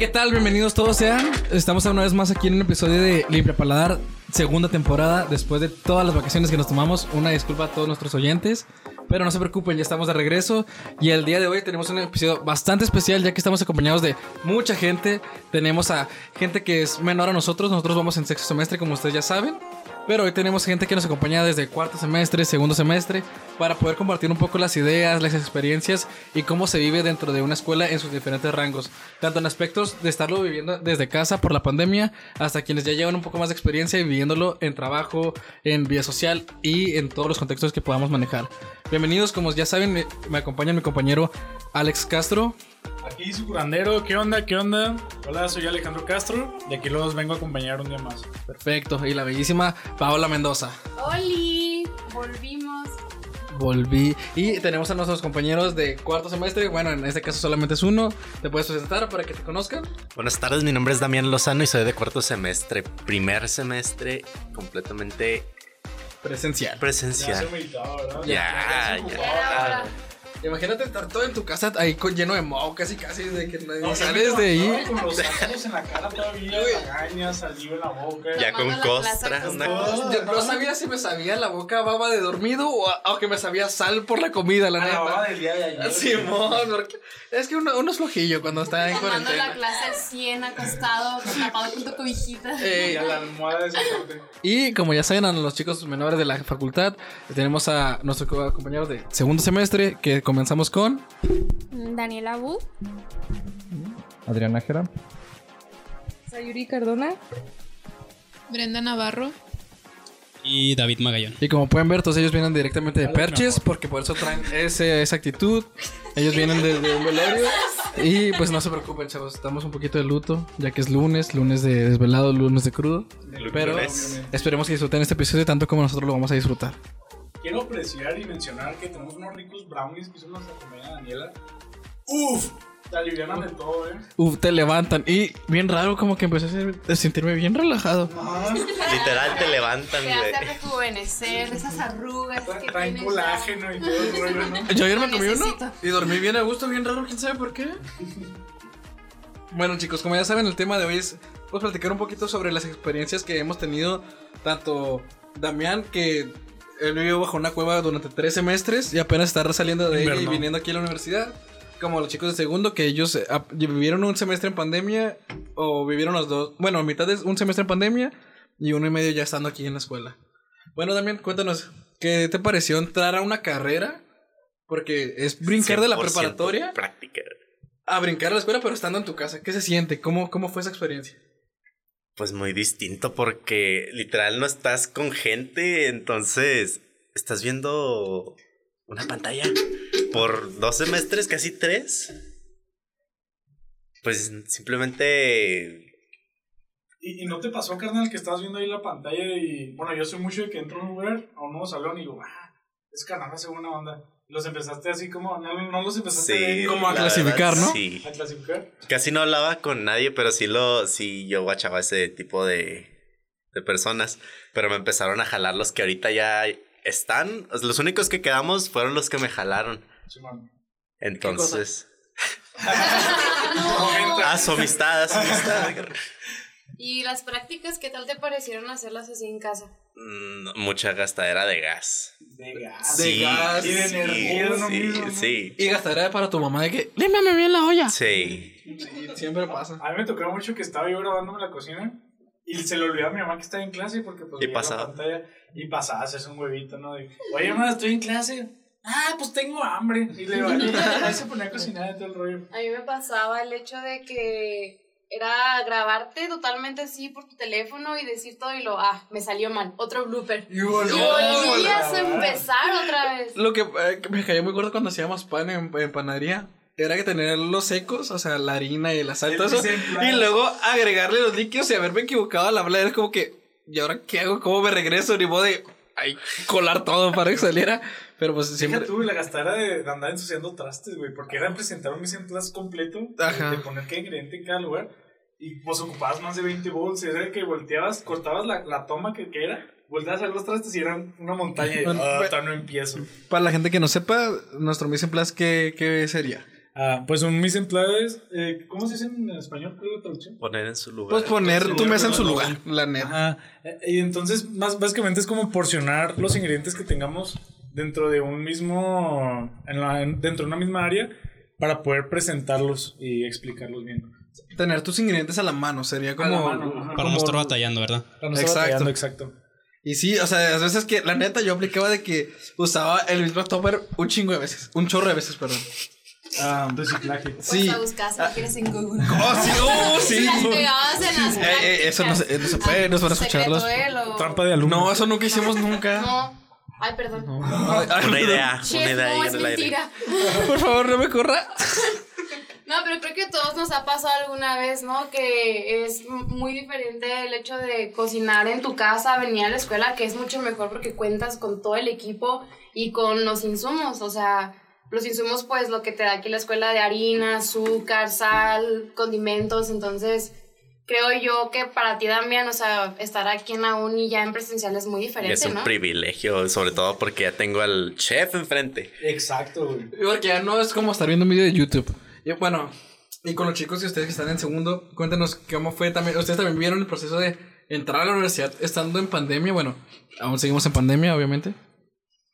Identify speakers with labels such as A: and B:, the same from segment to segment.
A: ¿qué tal? Bienvenidos todos sean. Estamos una vez más aquí en un episodio de Limpia Paladar, segunda temporada, después de todas las vacaciones que nos tomamos. Una disculpa a todos nuestros oyentes, pero no se preocupen, ya estamos de regreso. Y el día de hoy tenemos un episodio bastante especial, ya que estamos acompañados de mucha gente. Tenemos a gente que es menor a nosotros, nosotros vamos en sexto semestre, como ustedes ya saben. Pero hoy tenemos gente que nos acompaña desde cuarto semestre, segundo semestre, para poder compartir un poco las ideas, las experiencias y cómo se vive dentro de una escuela en sus diferentes rangos. Tanto en aspectos de estarlo viviendo desde casa por la pandemia, hasta quienes ya llevan un poco más de experiencia y viviéndolo en trabajo, en vida social y en todos los contextos que podamos manejar. Bienvenidos, como ya saben, me, me acompaña mi compañero Alex Castro.
B: Aquí su curandero, ¿qué onda? ¿Qué onda? Hola, soy Alejandro Castro y aquí los vengo a acompañar un día más.
A: Perfecto, y la bellísima Paola Mendoza.
C: ¡Holi! Volvimos.
A: Volví. Y tenemos a nuestros compañeros de cuarto semestre. Bueno, en este caso solamente es uno. ¿Te puedes presentar para que te conozcan?
D: Buenas tardes, mi nombre es Damián Lozano y soy de cuarto semestre. Primer semestre completamente
A: Presencial.
B: Ya
D: presencial.
B: se meditaba, ¿verdad?
D: Ya, ya.
C: Ya.
A: Imagínate estar todo en tu casa ahí con, lleno de moho, casi casi de que no,
B: No,
A: sales de
B: no,
A: ahí.
B: Con los sacos en la cara todavía, lagañas, saliva en la boca.
D: Ya con
C: la
D: costra.
C: plaza
D: una
C: todo.
A: Yo no sabía si me sabía la boca baba de dormido o, o que me sabía sal por la comida, la
B: A la baba
A: neta.
B: del día de ayer.
A: Simón, porque es que uno, uno es flojillo cuando está en
C: Tomando la
A: cuarentena.
C: clase al 100 acostado, tapado con tu cobijita.
A: Eh,
B: Y a la almohada de soporte.
A: Y como ya saben, a los chicos menores de la facultad, tenemos a nuestros co- compañeros de segundo semestre que comenzamos con.
E: Daniela Wu,
F: Adrián Nájera.
E: Sayuri Cardona,
G: Brenda Navarro y David Magallón.
A: Y como pueden ver, todos ellos vienen directamente de Perches, porque por eso traen ese- esa actitud. Ellos vienen de, de un velorio. Y pues no se preocupen, chavos, estamos un poquito de luto, ya que es lunes, lunes de desvelado, lunes de crudo. Pero esperemos que disfruten este episodio tanto como nosotros lo vamos a disfrutar.
B: Quiero apreciar y mencionar que tenemos unos ricos brownies que son nuestra compañera Daniela. ¡Uf! Te alivianan de todo, ¿eh?
A: Uf, te levantan. Y bien raro, como que empecé a ser- a sentirme bien relajado.
D: Literal te levantan,
C: Te
D: güey.
C: hace rejuvenecer esas arrugas que
B: Traen colágeno y todo el rollo, ¿no?
A: Yo ayer me comí uno y dormí bien a gusto, bien raro, quién sabe por qué. Bueno, chicos, como ya saben, el tema de hoy es pues, platicar un poquito sobre las experiencias que hemos tenido. Tanto Damián, que él vivió bajo una cueva durante tres semestres y apenas está saliendo de ella y viniendo aquí a la universidad. Como los chicos de segundo, que ellos eh, vivieron un semestre en pandemia o vivieron los dos. Bueno, mitad de un semestre en pandemia y uno y medio ya estando aquí en la escuela. Bueno, Damián, cuéntanos, ¿qué te pareció entrar a una carrera? Porque es brincar de la
D: 100%
A: preparatoria
D: Práctica.
A: a brincar a la escuela, pero estando en tu casa. ¿Qué se siente? ¿Cómo, cómo fue esa experiencia?
D: Pues muy distinto porque literal no estás con gente, entonces estás viendo una pantalla por dos semestres, casi tres. Pues simplemente
B: ¿Y, y no te pasó, carnal, que estabas viendo ahí la pantalla y... Bueno, yo soy mucho de que entro a un lugar, a un nuevo salón y digo, ah, es carnal, hace buena onda. Los empezaste así como... No, no los empezaste
D: sí,
A: Como a
D: la
A: clasificar,
D: verdad,
A: ¿no?
D: Sí.
B: a clasificar.
D: Casi no hablaba con nadie, pero sí lo, sí yo guachaba ese tipo de, de personas. Pero me empezaron a jalar los que ahorita ya están. Los únicos que quedamos fueron los que me jalaron. Entonces. Ah, su amistad, su amistad.
C: ¿Y las prácticas qué tal te parecieron hacerlas así en casa?
D: Mm, Mucha gastadera de gas.
B: De gas.
A: De
D: Sí,
A: gas.
B: Y de
D: sí,
B: energía,
D: sí, sí.
A: Y gastaré para tu mamá de que, límpiame bien la olla.
D: Sí.
A: Sí, siempre pasa.
B: A mí me tocaba mucho que estaba yo grabándome la cocina y se le olvidaba a mi mamá que estaba en clase porque pues
D: Y
B: veía la
D: pasaba.
B: pantalla y pasaba, haces un huevito, ¿no? De, Oye, mamá, estoy en clase. Ah, pues tengo hambre. Y le valía. Se ponía a cocinar y todo el rollo.
C: A mí me pasaba el hecho de que era grabarte totalmente así por tu teléfono y decir todo y lo, ah, me salió mal, otro blooper.
B: Y
C: Y volvías a empezar otra vez.
A: Lo que, eh, que me cayó muy gordo cuando hacíamos pan en, en panadería era que tener los secos, o sea, la harina y el sal, todo eso, y luego agregarle los líquidos y haberme equivocado al hablar. Es como que, ¿y ahora qué hago? ¿Cómo me regreso? Ni modo de ay, colar todo para que saliera. Pero pues siempre.
B: Fíjate tú, la gastara de, de andar ensuciando trastes, güey, porque era presentar un mise completo, de-
A: Ajá.
B: de poner cada ingrediente en cada lugar, y pues ocupabas más de 20 volts, era que volteabas, cortabas la, la toma que, que era, volteabas a los trastes y eran una montaña, y
A: Bueno,
B: ah, no empiezo.
A: Para la gente que no sepa, nuestro mise en place, ¿qué, qué sería?
B: Ah, pues un mise en place, eh, ¿cómo se dice en español? ¿Cuál es la traducción?
D: Poner en su lugar.
A: Pues poner tu mesa en su
B: lugar.
A: la neta.
B: Ajá. Eh, Y entonces, más básicamente es como porcionar los ingredientes que tengamos dentro de un mismo, en la- en- dentro de una misma área para poder presentarlos y explicarlos bien.
A: Tener tus ingredientes a la mano sería como.
B: mano, ajá.
G: Para
A: como-
G: no estar batallando, ¿verdad?
B: Para no estar
A: Exacto.
B: batallando, exacto.
A: Y sí, o sea, a veces que, la neta, yo aplicaba de que usaba el mismo topper un chingo de veces. Un chorro de veces, perdón.
B: Ah, reciclaje.
A: Sí.
C: Vas a buscar si lo quieres en Google.
A: Oh, sí, oh, sí.
C: Las pegabas en las
A: Eh, eh, eso no se- no se puede, no se van a escuchar
C: Secreto,
A: los-.
C: Lo-
B: Trampa de alumno.
A: No, eso nunca hicimos nunca.
C: No. Ay, perdón.
A: Ay, ay,
D: Una idea,
C: Chef,
D: una idea
C: no,
D: ahí
C: es
D: en el aire.
C: mentira.
A: Por favor, no me corra.
C: No, pero creo que a todos nos ha pasado alguna vez, ¿no? Que es muy diferente el hecho de cocinar en tu casa, venir a la escuela, que es mucho mejor porque cuentas con todo el equipo y con los insumos. O sea, los insumos, pues lo que te da aquí la escuela de harina, azúcar, sal, condimentos. Entonces, creo yo que para ti, Damián, o sea, estar aquí en la uni ya en presencial es muy
D: Y
C: diferente,
D: es un
C: ¿no?
D: privilegio, sobre todo porque ya tengo al chef enfrente.
B: Exacto, güey.
A: Porque ya no es como estar viendo un video de YouTube. Y bueno, y con los chicos y ustedes que están en segundo, cuéntanos cómo fue también. Ustedes también vieron el proceso de entrar a la universidad estando en pandemia. Bueno, aún seguimos en pandemia, obviamente.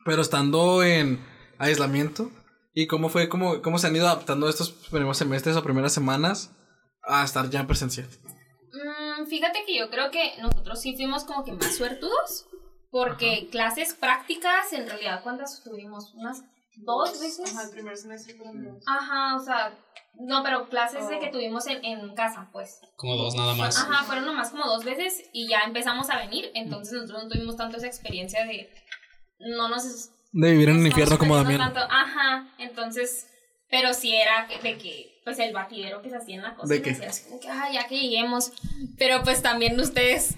A: Pero estando en aislamiento. ¿Y cómo fue, cómo, cómo se han ido adaptando estos primeros semestres o primeras semanas a estar ya en presencial?
H: Mm, fíjate que yo creo que nosotros sí fuimos como que más suertudos, porque clases prácticas, en realidad, ¿cuántas tuvimos? ¿Unas dos veces?
C: Ajá, el primer semestre fueron dos.
H: Ajá, o sea, no, pero clases de
C: Oh.
H: que tuvimos en, en casa, pues.
G: Como dos nada más.
H: Ajá, fueron nomás como dos veces y ya empezamos a venir, entonces nosotros no tuvimos tanto esa experiencia de... No nos...
A: De vivir en el infierno como Damián.
H: tanto. Ajá, entonces... Pero sí era que- de que, pues el batidero que se hacía en la cocina.
A: ¿De
H: así como que, ah, ya que lleguemos. Pero pues también ustedes,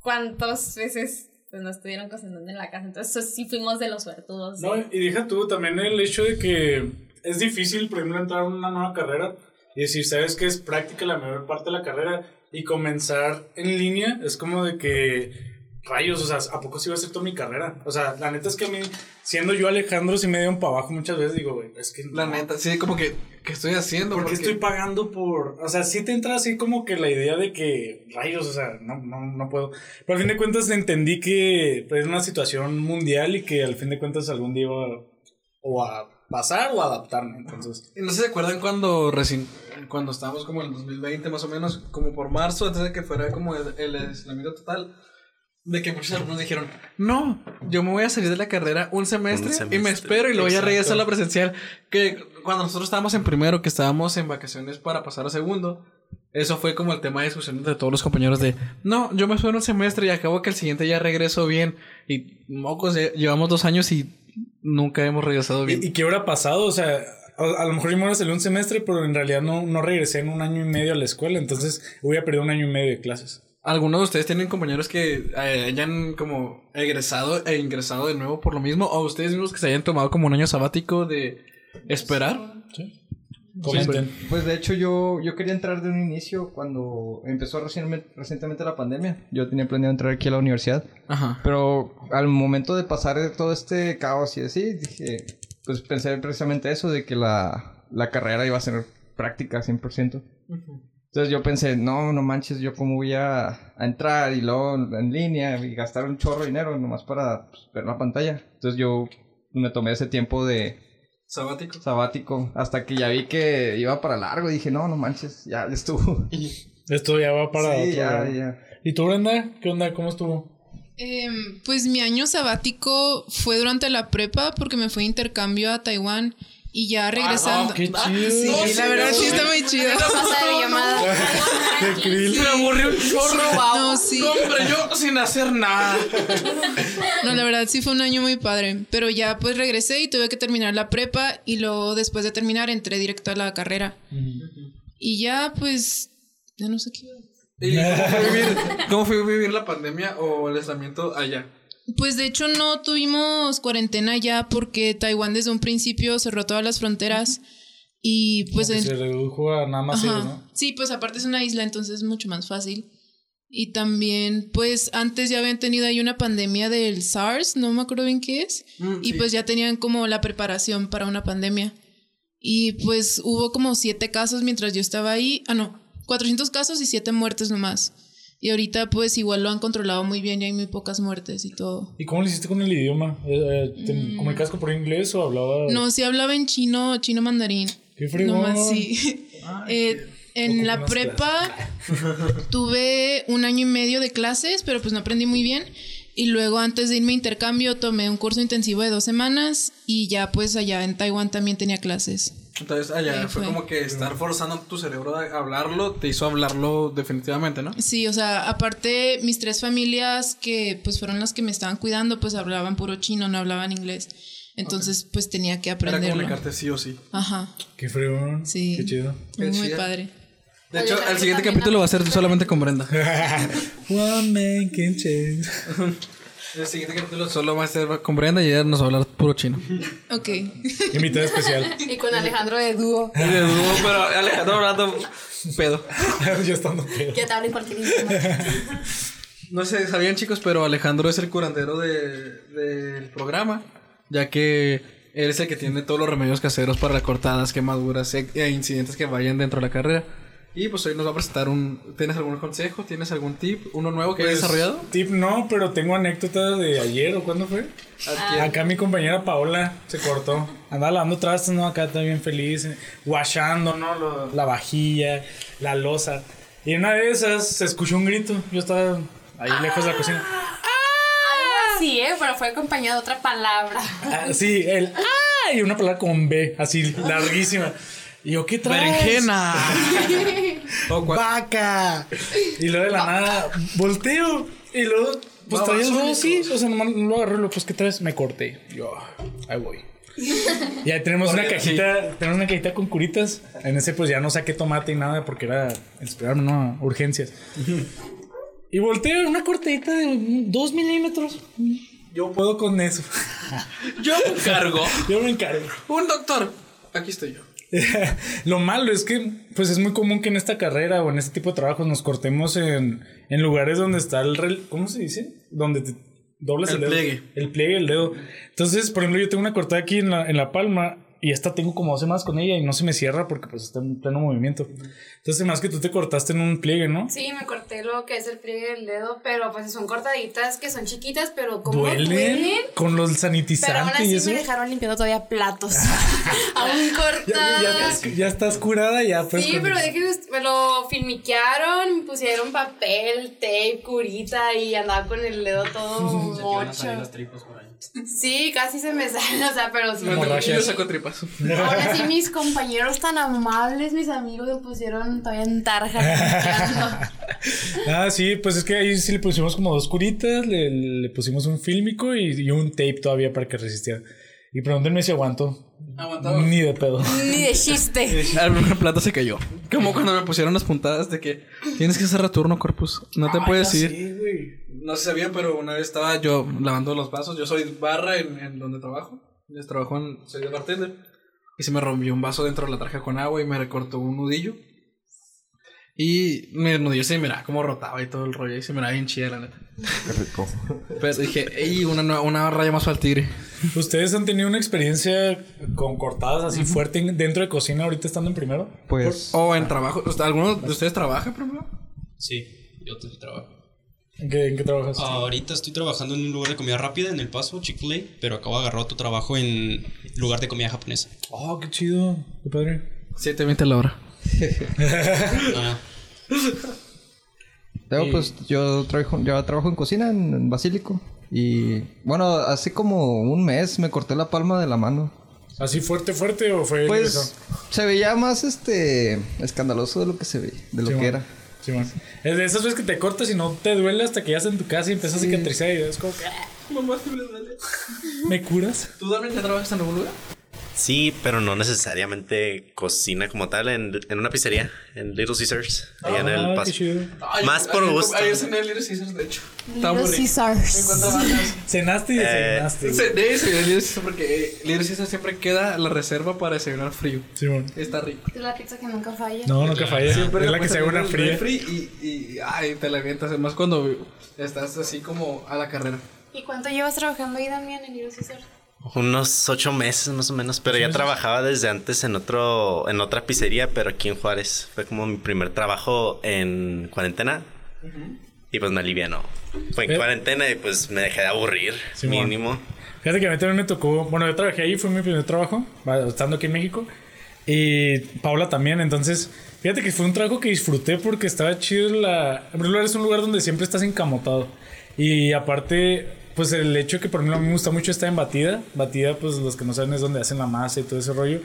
H: ¿cuántas veces pues no estuvieron cocinando en la casa? Entonces sí fuimos de los suertudos.
B: No, y deja tú también el hecho de que es difícil, por ejemplo, entrar a una nueva carrera y decir, sabes que es práctica la mayor parte de la carrera y comenzar en línea es como de que rayos, o sea, ¿a poco sí va a ser toda mi carrera? O sea, la neta es que a mí, siendo yo Alejandro, sí me dio un para abajo muchas veces, digo, güey, es que...
A: La neta, sí, como que, ¿qué estoy haciendo?
B: ¿Por qué
A: Porque-
B: estoy pagando por.? O sea, sí te entra así como que la idea de que. Rayos, o sea, no, no, no puedo. Pero al fin de cuentas entendí que pues, es una situación mundial y que al fin de cuentas algún día iba o a pasar o a adaptarme. Entonces.
A: ¿No se acuerdan cuando recién, cuando estábamos como en el 2020 más o menos, como por marzo, antes de que fuera como el, el aislamiento total, de que muchos alumnos dijeron, no, yo me voy a salir de la carrera un semestre,
D: Un semestre,
A: y me espero y luego ya regreso a la presencial. Que cuando nosotros estábamos en primero, que estábamos en vacaciones para pasar a segundo, eso fue como el tema de discusión de todos los compañeros de, no, yo me espero un semestre y acabo que el siguiente ya regreso bien. Y mocos, ya llevamos dos años y nunca hemos regresado bien.
B: ¿Y, y qué hubiera pasado? O sea. A, a lo mejor yo me salido un semestre, pero en realidad no, no regresé en un año y medio a la escuela. Entonces hubiera perdido un año y medio de clases.
A: ¿Algunos de ustedes tienen compañeros que eh, hayan como egresado e ingresado de nuevo por lo mismo? ¿O ustedes mismos que se hayan tomado como un año sabático de esperar?
B: Comenten.
F: Pues de hecho yo, yo quería entrar de un inicio cuando empezó recientemente, recientemente la pandemia. Yo tenía planeado entrar aquí a la universidad.
A: Ajá.
F: Pero al momento de pasar de todo este caos y así, dije, pues pensé precisamente eso, de que la, la carrera iba a ser práctica 100%. Entonces yo pensé, no, no manches, yo cómo voy a, a entrar y luego en línea y gastar un chorro de dinero nomás para pues, ver la pantalla. Entonces yo me tomé ese tiempo de
A: Sabático.
F: sabático hasta que ya vi que iba para largo y dije, no, no manches, ya estuvo.
B: Esto ya va para.
F: sí,
B: otro
F: ya, ya.
B: ¿Y tú, Brenda? ¿Qué onda? ¿Cómo estuvo?
E: Em, pues mi año sabático fue durante la prepa porque me fui de intercambio a Taiwán y ya regresando.
B: Ah, qué chido.
E: sí, la verdad sí está muy chido.
C: Pasa de llamada.
B: De krill.
A: Me aburrió un chorro.
E: No, sí.
A: No, hombre, yo sin hacer nada.
E: No, la verdad sí fue un año muy padre. Pero ya pues regresé y tuve que terminar la prepa y luego después de terminar entré directo a la carrera. Y ya pues ya no sé qué. iba a decir.
A: ¿Y cómo fue vivir, cómo fue vivir la pandemia o el aislamiento allá?
E: Pues de hecho no tuvimos cuarentena ya porque Taiwán desde un principio cerró todas las fronteras y pues
B: Como que
E: en-
B: se redujo a nada más
E: Ajá.
B: ellos, ¿no?
E: Sí, pues aparte es una isla, entonces es mucho más fácil. Y también, pues antes ya habían tenido ahí una pandemia del SARS, no me acuerdo bien qué es.
A: Mm,
E: y
A: sí.
E: pues ya tenían como la preparación para una pandemia. Y pues hubo como siete casos mientras yo estaba ahí. Ah, no, 400 casos y siete muertes nomás. Y ahorita pues igual lo han controlado muy bien y hay muy pocas muertes y todo.
B: ¿Y cómo lo hiciste con el idioma? Eh, eh, ¿Te
E: Mm.
B: comunicas por inglés o hablaba?
E: No, sí hablaba en chino, chino mandarín.
B: Qué fregón.
E: Nomás sí. Eh, en la prepa tuve un año y medio de clases, pero pues no aprendí muy bien. Y luego antes de irme a intercambio tomé un curso intensivo de dos semanas y ya pues allá en Taiwán también tenía clases.
A: Entonces, allá
E: Ahí
A: fue,
E: fue.
A: como que estar forzando tu cerebro a hablarlo, te hizo hablarlo definitivamente, ¿no?
E: Sí, o sea, aparte mis tres familias que pues fueron las que me estaban cuidando, pues hablaban puro chino, no hablaban inglés. Entonces pues tenía que aprenderlo.
A: comunicarte sí o sí.
E: Ajá,
B: Qué fregón.
E: Sí.
B: Qué chido.
E: muy,
A: Qué
E: muy padre.
A: De hecho, el siguiente capítulo va a ser solamente con Brenda.
B: One man can change.
A: El siguiente capítulo solo va a ser con Brenda y ella nos va a hablar puro chino.
E: Ok.
B: Invitado especial.
C: Y con Alejandro de dúo.
A: De dúo, pero Alejandro hablando pedo.
B: ya estando pedo.
C: Que te hablen cualquier idioma.
A: No sé, sabían chicos, pero Alejandro es el curandero de- del programa, ya que él es el que tiene todos los remedios caseros para cortadas, quemaduras e, e incidentes que vayan dentro de la carrera. Y pues hoy nos va a presentar un... ¿Tienes algún consejo? ¿Tienes algún tip? ¿Uno nuevo que hayas
B: Pues,
A: desarrollado?
B: Tip no, pero tengo anécdotas de ayer o cuándo fue. Acá mi compañera Paola se cortó. Andaba lavando trastes, ¿no? Acá está bien feliz. eh, Washando, ¿no? Lo- la vajilla, la losa. Y en una de esas se escuchó un grito. Yo estaba ahí lejos de la cocina.
C: Algo así, ¿eh? Pero fue acompañado de otra palabra.
B: Ah, sí, el ¡ah! Y una palabra con B, así larguísima. Y yo, ¿qué traes?
A: ¡Berenjena! Oh,
B: ¡Vaca! Y luego de la nada volteo. Y luego, pues
A: Va,
B: traía el
A: va,
B: dedo así.
A: solitos.
B: O sea, nomás lo agarré y luego, pues, ¿qué traes? Me corté. Yo, ahí voy. Y ahí tenemos una cajita, tenemos una cajita con curitas. En ese pues ya no saqué tomate y nada porque era esperarme, no, urgencias. Y volteo una cortadita de dos milímetros. Yo puedo con eso.
A: Yo me encargo.
B: Yo me encargo.
A: Un doctor. Aquí estoy yo.
B: Lo malo es que, pues es muy común que en esta carrera o en este tipo de trabajos nos cortemos en, en lugares donde está el. rel- ¿Cómo se dice? Donde te doblas el,
A: El
B: dedo.
A: pliegue.
B: El pliegue, el dedo. Entonces, por ejemplo, yo tengo una cortada aquí en la, en la palma y esta tengo como dos semanas con ella y no se me cierra porque pues está en pleno movimiento. Entonces, más que tú te cortaste en un pliegue, ¿no?
C: Sí, me corté lo que es el pliegue del dedo, pero pues son cortaditas que son chiquitas, pero como
B: ¿Duelen?
C: duelen.
B: Con los
C: Pero aún
B: sanitizantes y
C: así
B: eso.
C: me dejaron limpiando todavía platos. aún
B: Ya, ya,
C: cortadas.
B: estás- ya estás curada, ya pues.
C: Sí, pero que me lo filmiquearon, me pusieron papel, tape, curita y andaba con el dedo todo mocho. Sí, casi se me sale, o sea, pero sí.
B: Hemorragias.
A: Yo saco tripas.
C: Ahora sí, mis compañeros tan amables, mis amigos, me pusieron todavía en tarja.
B: Ah, sí, pues es que ahí sí le pusimos como dos curitas, le, le pusimos un fílmico y, y un tape todavía para que resistiera. Y pregúntenme si aguantó.
A: Aguantaba.
B: Ni de pedo.
C: Ni de chiste.
A: El primer plato se cayó. Como cuando me pusieron las puntadas de que tienes que hacer turno, Corpus. No te puedes ir.
B: Sí, güey.
A: No se sabía, pero una vez estaba yo lavando los vasos. Yo soy barra en, en donde trabajo. Yo trabajo en, soy de bartender. Y se me rompió un vaso dentro de la tarja con agua y me recortó un nudillo. Y mi nudillo se miraba como rotaba y todo el rollo. Y se miraba bien chida, la neta.
F: Qué rico.
A: Pero dije, ey, una, nueva- una raya más para el tigre.
B: ¿Ustedes han tenido una experiencia con cortadas así fuerte en- dentro de cocina ahorita estando en primero?
F: Pues.
A: O en trabajo. ¿Alguno de ustedes trabaja, por ejemplo?
G: Sí, yo trabajo.
B: ¿En qué, en qué trabajas?
G: Ahorita estoy trabajando en un lugar de comida rápida en El Paso, Chick-fil-A, pero acabo de agarrar otro trabajo en lugar de comida japonesa.
B: Oh, qué chido. Qué padre.
A: 7.20 la hora.
G: Ah,
F: Luego, pues yo trabajo, yo trabajo en cocina en, en Basílico. Y bueno, hace como un mes me corté la palma de la mano.
B: ¿Así fuerte, fuerte o fue
F: Pues se veía más este escandaloso de lo que se ve, de lo
B: Sí,
F: que era.
B: Sí. Es de esas veces que te cortas y no te duele hasta que ya estás en tu casa y empiezas a cicatrizar y es como que, "Ah,
A: Mamá, me duele.
B: ¿me curas?
A: ¿Tú también ya trabajas en algún lugar?
D: Sí, pero no necesariamente cocina como tal en, en una pizzería, en Little Caesars, allá en
B: Ah,
D: el
B: qué
D: paso.
B: chido.
D: Más por gusto.
A: Ayer cené en Little Caesars, de hecho. Me
C: Caesars.
A: más-
B: Cenaste y
D: Eh,
B: desayunaste. güey.
A: Cené y Little Caesars porque Little Caesars siempre queda la reserva para desayunar frío.
B: Sí, man.
A: Está rico.
C: Es la pizza que nunca falla.
B: No, nunca falla.
A: Siempre
B: es la que se una fría.
A: Y, y, ay, te la avientas. Además, cuando estás así como a la carrera.
C: ¿Y cuánto llevas trabajando ahí también en Little Caesar?
D: Unos ocho meses más o menos, pero ya trabajaba desde antes en otro, en otra pizzería, pero aquí en Juárez. Fue como mi primer trabajo en cuarentena. Y pues me alivianó. Fue en
B: Eh.
D: cuarentena y pues me dejé de aburrir, mínimo.
B: Fíjate que a mí también me tocó. Bueno, yo trabajé ahí, fue mi primer trabajo, estando aquí en México. Y Paula también. Entonces, fíjate que fue un trabajo que disfruté porque estaba chido. La... En primer lugar, es un lugar donde siempre estás encamotado. Y aparte, pues el hecho que por ejemplo a mí me gusta mucho estar en batida. Batida, pues los que no saben es donde hacen la masa y todo ese rollo.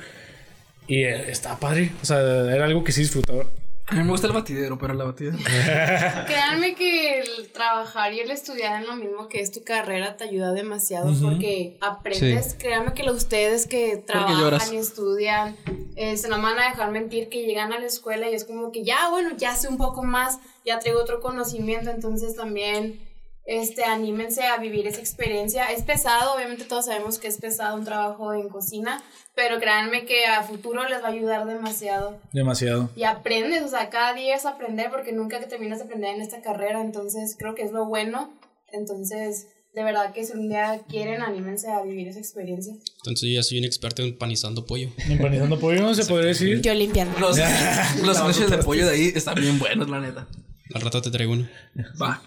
B: Y eh, estaba padre. O sea, era algo que sí disfrutaba.
A: A mí me gusta el batidero, pero la batida.
C: Créanme que el trabajar y el estudiar en lo mismo que es tu carrera te ayuda demasiado porque aprendes. Créanme que los ustedes que trabajan y estudian, eh, se no van a dejar mentir que llegan a la escuela y es como que ya, bueno, ya sé un poco más, ya traigo otro conocimiento, entonces también este, anímense a vivir esa experiencia. Es pesado, obviamente todos sabemos que es pesado un trabajo en cocina, pero créanme que a futuro les va a ayudar demasiado.
B: Demasiado.
C: Y aprendes, o sea, cada día es aprender porque nunca terminas de aprender en esta carrera, entonces creo que es lo bueno. Entonces, de verdad que si un día quieren, anímense a vivir esa experiencia.
G: Entonces yo ya soy un experto empanizando pollo.
B: Empanizando pollo, se podría decir.
C: Yo limpiando.
A: Los, los sándwiches de pollo de ahí están bien buenos, la neta.
G: Al rato te traigo uno.
A: Va.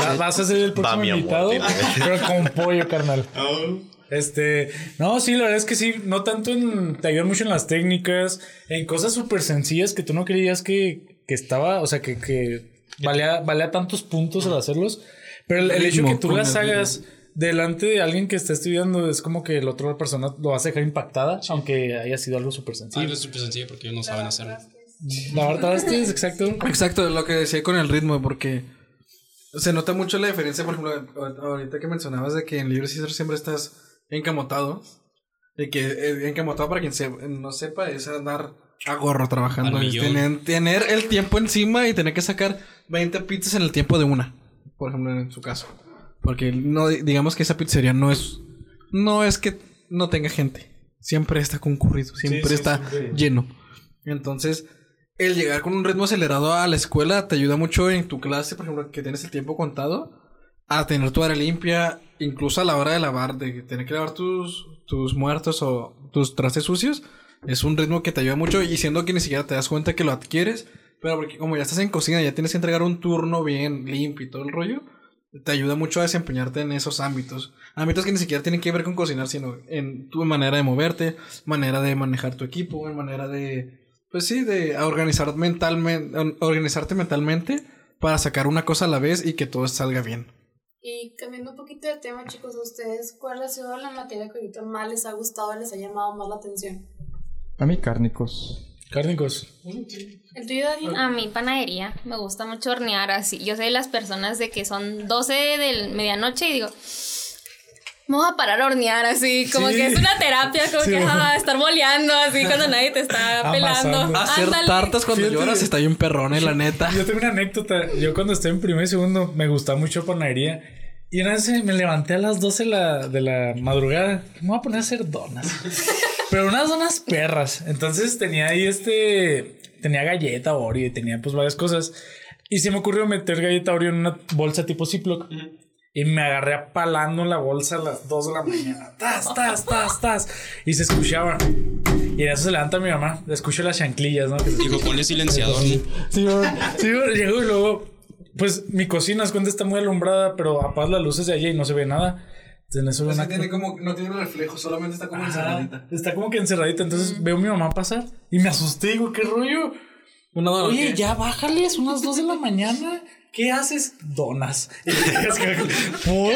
B: Va- Vas a ser el próximo
D: mi
B: invitado, pero con pollo, carnal. Este, no, sí, la verdad es que sí, no tanto en, te ayudan mucho en las técnicas, en cosas súper sencillas que tú no creías que, que estaba, o sea, que, que valía, valía tantos puntos al hacerlos, pero el, el hecho que tú las hagas delante de alguien que está estudiando es como que la otra persona lo vas a dejar impactada, aunque haya sido algo súper sencillo.
G: Algo súper sencillo porque ellos no saben hacerlo.
B: La verdad es exacto.
A: Exacto, lo que decía con el ritmo, porque se nota mucho la diferencia, por ejemplo, ahorita que mencionabas de que en Libre César siempre estás encamotado. Y que eh, encamotado, para quien se- no sepa, es andar a gorro trabajando.
G: Al
A: tener, tener el tiempo encima y tener que sacar 20 pizzas en el tiempo de una. Por ejemplo, en su caso. Porque no digamos que esa pizzería no es. No es que no tenga gente. Siempre está concurrido. Siempre
B: sí,
A: está
B: siempre.
A: lleno. Entonces, el llegar con un ritmo acelerado a la escuela te ayuda mucho en tu clase, por ejemplo, que tienes el tiempo contado, a tener tu área limpia, incluso a la hora de lavar, de tener que lavar tus, tus muertos o tus trastes sucios. Es un ritmo que te ayuda mucho y siendo que ni siquiera te das cuenta que lo adquieres, pero porque como ya estás en cocina, ya tienes que entregar un turno bien limpio y todo el rollo, te ayuda mucho a desempeñarte en esos ámbitos. Ámbitos que ni siquiera tienen que ver con cocinar, sino en tu manera de moverte, manera de manejar tu equipo, en manera de, pues sí, de organizar mentalmente, organizarte mentalmente para sacar una cosa a la vez y que todo salga bien.
C: Y cambiando un poquito de tema, chicos, ¿a ustedes cuál ha sido la materia que ahorita más les ha gustado, les ha llamado más la atención?
F: A mí cárnicos.
B: Cárnicos.
C: ¿El tuyo, Daniel?
H: A mí panadería, me gusta mucho hornear así. Yo soy de las personas de que son 12 de medianoche y digo, me voy a parar a hornear así, como
B: Sí.
H: que es una terapia, como
B: Sí,
H: que ah, estar boleando así cuando nadie te está pelando.
A: Hacer
H: Ándale.
A: tartas cuando
B: Fíjate.
A: lloras está bien perrón, eh, la neta.
B: Yo tengo una anécdota. Yo cuando estoy en primer y segundo me gustaba mucho panadería. Y una vez me levanté a las 12 de la, de la madrugada. Me voy a poner a hacer donas. Pero unas donas perras. Entonces tenía ahí este... Tenía galleta Oreo y tenía pues varias cosas. Y se me ocurrió meter galleta Oreo en una bolsa tipo Ziploc. Y me agarré apalando la bolsa a las 2 de la mañana. Tas, tas, tas, tas. Y se escuchaba. Y en eso se levanta mi mamá. Escucho las chanclillas, ¿no? Que se
G: Dijo, ponle silenciador. ¿no?
B: Sí, bueno, sí, bueno, llego y luego, pues mi cocina, es cuenta, está muy alumbrada, pero apagas las luces de allá y no se ve nada. Entonces, en eso veo una-
A: como, no tiene reflejo, solamente está como
B: Ajá, está como que encerradita. Entonces veo a mi mamá pasar y me asusté. Digo, ¿qué rollo?
A: Una
B: Oye, ya bájale, son las 2 de la mañana. ¿Qué haces? Donas. Y es que, ¿Por?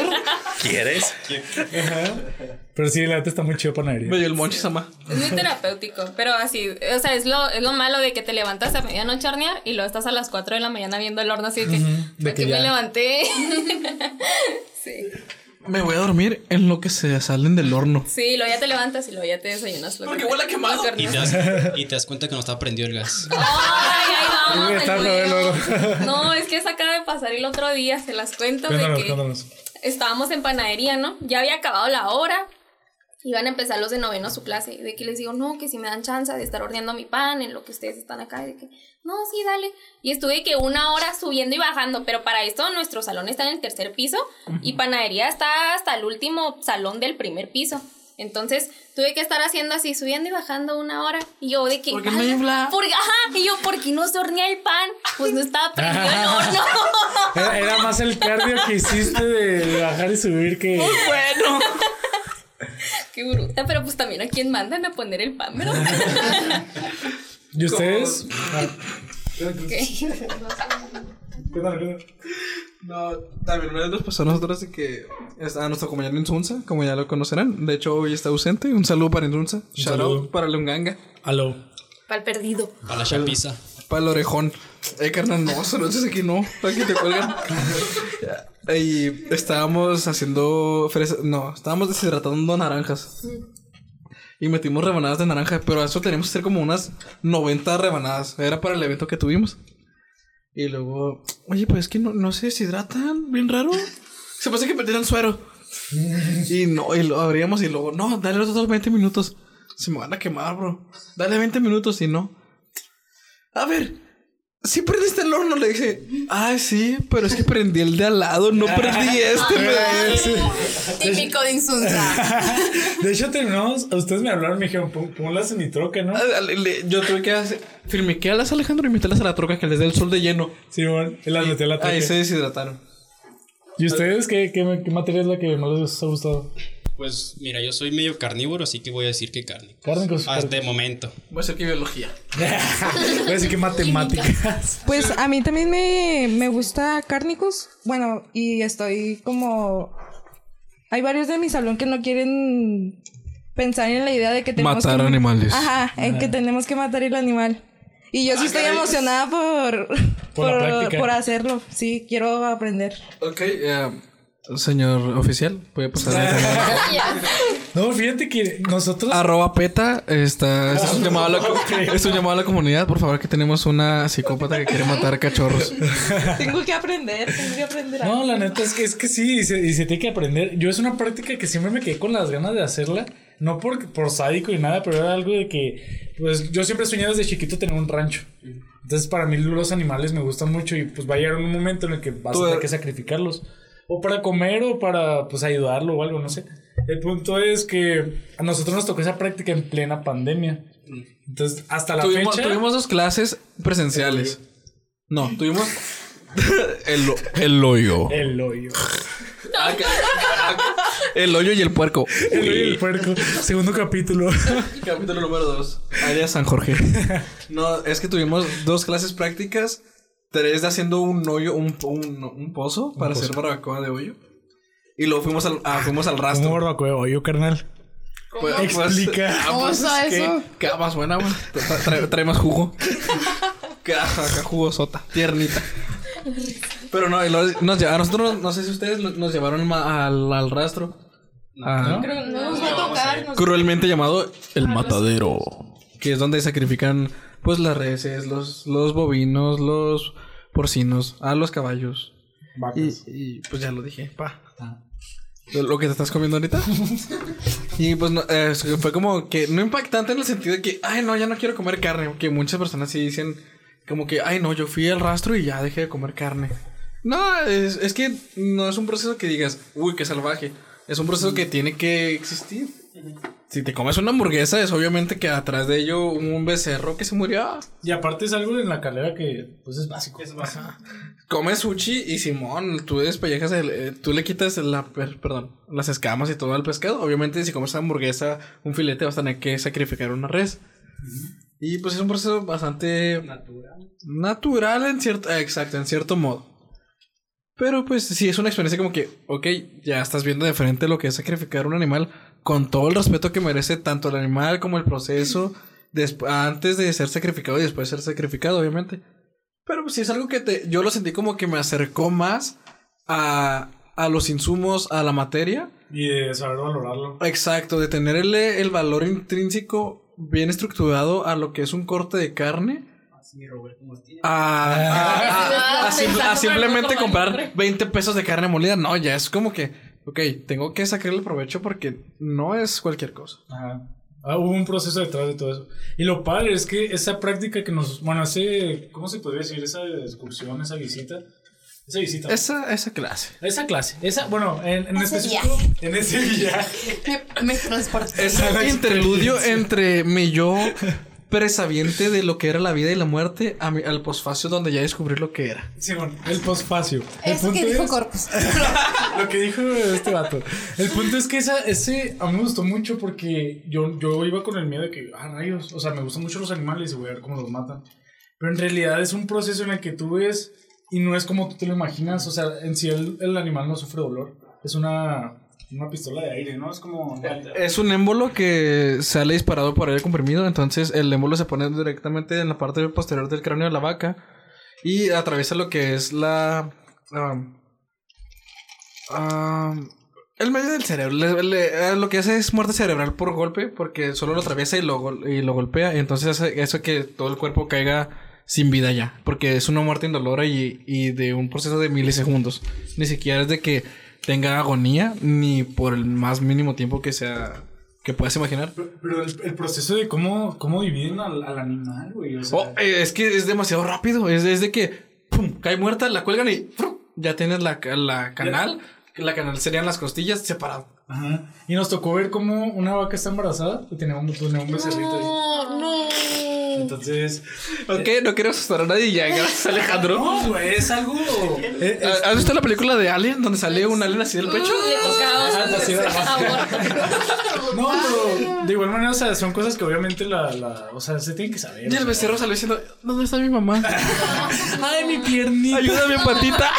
D: ¿Quieres?
B: Ajá. Pero sí, la neta está muy chido panadería.
A: Me dio el monchis ama.
H: Es muy terapéutico, pero así, o sea, es lo, es lo malo de que te levantas a medianoche a hornear y luego estás a las 4 de la mañana viendo el horno así de que,
B: de
H: ¿por
B: que
H: qué
B: ya.
H: me levanté? sí.
A: Me voy a dormir en lo que se salen del horno.
H: Sí, luego ya te levantas y luego ya te desayunas. Lo
A: Porque
H: que-
A: huele a quemado.
G: Y te, das, y te das cuenta que no está prendido el gas.
H: Ay, ahí vamos. No, es que eso acaba de pasar el otro día, se las cuento de que
B: cuéntanos.
H: estábamos en panadería, ¿no? Ya había acabado la hora. Iban a empezar los de noveno su clase. De que les digo, no, que si me dan chance de estar horneando mi pan en lo que ustedes están acá. De que, no, sí, dale. Y estuve que una hora subiendo y bajando. Pero para esto, nuestro salón está en el tercer piso. Y panadería está hasta el último salón del primer piso. Entonces tuve que estar haciendo así, subiendo y bajando una hora. Y yo de que.
A: ¿Por qué me
H: "Ay,
A: infla?"
H: Porque, ajá, y yo, ¿por qué no se hornea el pan? Pues no estaba prendido el horno.
B: Era, era más el cardio que hiciste de bajar y subir que.
A: Bueno.
H: Qué bruta, pero pues también a quién mandan a poner el pan, ¿verdad?
B: ¿Y ustedes?
H: ¿Qué?
A: No, también una vez nos pasó a nosotros de que a nuestro compañero Insunza, como ya lo conocerán. De hecho, hoy está ausente. Un saludo para Insunza. Shout out para Lunganga.
B: Aló.
H: Para el perdido.
G: Para la chapiza.
A: Para el orejón. Eh, carnal, no, solo es aquí no. Para que te cuelgan. y estábamos haciendo fresas. No, estábamos deshidratando naranjas. Y metimos rebanadas de naranja, pero eso teníamos que hacer como unas 90 rebanadas. Era para el evento que tuvimos. Y luego, oye, pues es que no, no se deshidratan, bien raro. Se pasa que perdieron suero. y no, y lo abríamos y luego, no, dale los otros 20 minutos. Se me van a quemar, bro. Dale 20 minutos y no. A ver, si prendiste el horno, le dije, ay, sí, pero es que prendí el de al lado, no prendí este, dice.
C: Típico de Insunza.
B: De hecho, terminamos. Ustedes me hablaron, me dijeron, "Pon- ponlas en mi troca, ¿no?
A: Ah, Yo tuve que hacer. Firmiquealas, Alejandro, y meterlas a la troca que les dé el sol de lleno.
B: Sí, bueno, y las metí a la troca.
A: Ahí se deshidrataron.
B: ¿Y ustedes qué, qué, qué materia es la que más les ha gustado?
G: Pues mira, yo soy medio carnívoro, así que voy a decir que carne.
B: Carne con
G: Hasta de momento.
A: Voy a hacer que biología.
B: Voy a decir que matemáticas.
I: Pues a mí también me, me gusta cárnicos. Bueno, y estoy como... Hay varios de mi salón que no quieren pensar en la idea de que tenemos
A: Matar
I: que...
A: animales.
I: Ajá, en que tenemos que matar el animal. Y yo sí estoy emocionada por,
B: Por
I: por hacerlo. Sí, quiero aprender.
A: Ok, eh, señor oficial, puede pasar.
B: No, fíjate que nosotros.
A: Arroba peta, está, es, un llamado a la, co- es un llamado a la comunidad. Por favor, que tenemos una psicópata que quiere matar cachorros.
I: tengo que aprender, tengo que aprender.
B: No,
I: algo.
B: la neta es que, es que sí, y se, y se tiene que aprender. Yo es una práctica que siempre me quedé con las ganas de hacerla. No por, por sádico ni nada, pero era algo de que, pues yo siempre he soñado desde chiquito tener un rancho. Entonces para mí los animales me gustan mucho y pues va a llegar un momento en el que vas
A: Tú
B: a tener
A: er-
B: que sacrificarlos. O para comer o para pues ayudarlo o algo, no sé. El punto es que a nosotros nos tocó esa práctica en plena pandemia. Entonces hasta la
A: tuvimos,
B: fecha...
A: tuvimos dos clases presenciales. No, tuvimos el, el hoyo.
B: El hoyo.
A: El hoyo y el puerco.
B: El hoyo y el puerco. Segundo capítulo.
A: Capítulo número 2. Área San Jorge. No, es que tuvimos dos clases prácticas. Tres de haciendo un hoyo, un, un, un pozo para hacer barbacoa de hoyo. Y luego fuimos al, ah, fuimos al rastro.
B: barbacoa de hoyo, carnal.
A: Pues-
B: Explica.
A: ah,
C: ¿Cómo
A: pues, que
C: eso?
A: Queda más buena, güey. Tra- Trae, trae más jugo. Queda acá jugosota, tiernita. Pero no, nos a nosotros, no sé si ustedes nos llevaron al, al rastro. Ah,
I: no nos va a tocar.
A: cruelmente llamado el matadero. Que es donde sacrifican pues las reses, los, los bovinos, los porcinos, a los caballos. Y, y, pues ya lo dije, pa. Lo- Lo que te estás comiendo ahorita. y pues no, eh, fue como que no impactante en el sentido de que, ay, no, ya no quiero comer carne. Que muchas personas sí dicen como que, ay, no, yo fui al rastro y ya dejé de comer carne. No, es, es que no es un proceso que digas, uy, qué salvaje. Es un proceso que tiene que existir. Si te comes una hamburguesa, es obviamente que atrás de ello un becerro que se murió.
B: Y aparte es algo en la carrera que pues es básico. Es básico.
A: Comes sushi y Simón, tú despellejas el, eh, tú le quitas la, per- perdón, las escamas y todo al pescado. Obviamente, si comes hamburguesa, un filete, vas a tener que sacrificar una res. Y pues es un proceso bastante natural. Natural en cierto, eh, exacto, en cierto modo. Pero pues sí es una experiencia como que, ok, ya estás viendo de frente lo que es sacrificar un animal con todo el respeto que merece tanto el animal como el proceso antes de ser sacrificado y después de ser sacrificado, obviamente. Pero pues sí es algo que te, yo lo sentí como que me acercó más a, a los insumos, a la materia.
B: Y de saber valorarlo.
A: Exacto, de tener el, el valor intrínseco bien estructurado a lo que es un corte de carne. A, a- a- a simplemente comprar 20 pesos de carne molida. No, ya es como que, ok, tengo que sacarle provecho porque no es cualquier cosa.
B: Ajá. Ah, hubo un proceso detrás de todo eso. Y lo padre es que esa práctica que nos, bueno, ese, ¿cómo se podría decir? Esa excursión, esa visita, Esa visita.
A: Esa, esa clase.
B: Esa clase. Esa, bueno, en, en
C: Ese
B: específico, en ese viaje.
C: Me, me transporté.
A: Ese interludio entre mi yo presabiente de lo que era la vida y la muerte a mi- al posfacio donde ya descubrí lo que era.
B: Simón, el posfacio. El
C: Eso que
B: punto
C: dijo
B: es-
C: Corpus.
B: lo que dijo este vato. El punto es que esa, ese a mí me gustó mucho porque yo, yo iba con el miedo de que, ah, rayos, o sea, me gustan mucho los animales y voy a ver cómo los matan. Pero en realidad es un proceso en el que tú ves y no es como tú te lo imaginas, o sea, en sí el, el animal no sufre dolor. Es una, una pistola de aire, ¿no? Es como...
A: Es un émbolo que sale disparado por aire comprimido, entonces el émbolo se pone directamente en la parte posterior del cráneo de la vaca y atraviesa lo que es la... um, um, el medio del cerebro. Le- le- eh, lo que hace es muerte cerebral por golpe, porque solo lo atraviesa y lo, gol- y lo golpea, y entonces hace eso que todo el cuerpo caiga sin vida ya, porque es una muerte indolora y, y de un proceso de milisegundos. Ni siquiera es de que tenga agonía, ni por el más mínimo tiempo que sea que puedas imaginar.
B: Pero el, el proceso de cómo, cómo dividen al, al animal, güey. O sea,
A: Oh, eh, es que es demasiado rápido. Es, es de que pum, cae muerta, la cuelgan y ya tienes la, la canal. La canal serían las costillas separado.
B: Ajá. Y nos tocó ver cómo una vaca está embarazada y un, tenía un becerrito ahí.
C: No, no.
B: Entonces.
A: Ok, no quiero asustar a nadie ya. Gracias, Alejandro.
B: No, güey, es algo. eh, es-
A: ¿Has visto la película de Alien donde sale un alien así del pecho?
B: Ah,
H: aborto.
B: No, pero de igual manera, o sea, son cosas que obviamente la, la o sea, se tienen que saber.
A: Y el becerro salió diciendo, ¿dónde está mi mamá?
B: Ay, mi piernita.
A: Ayúdame, patita.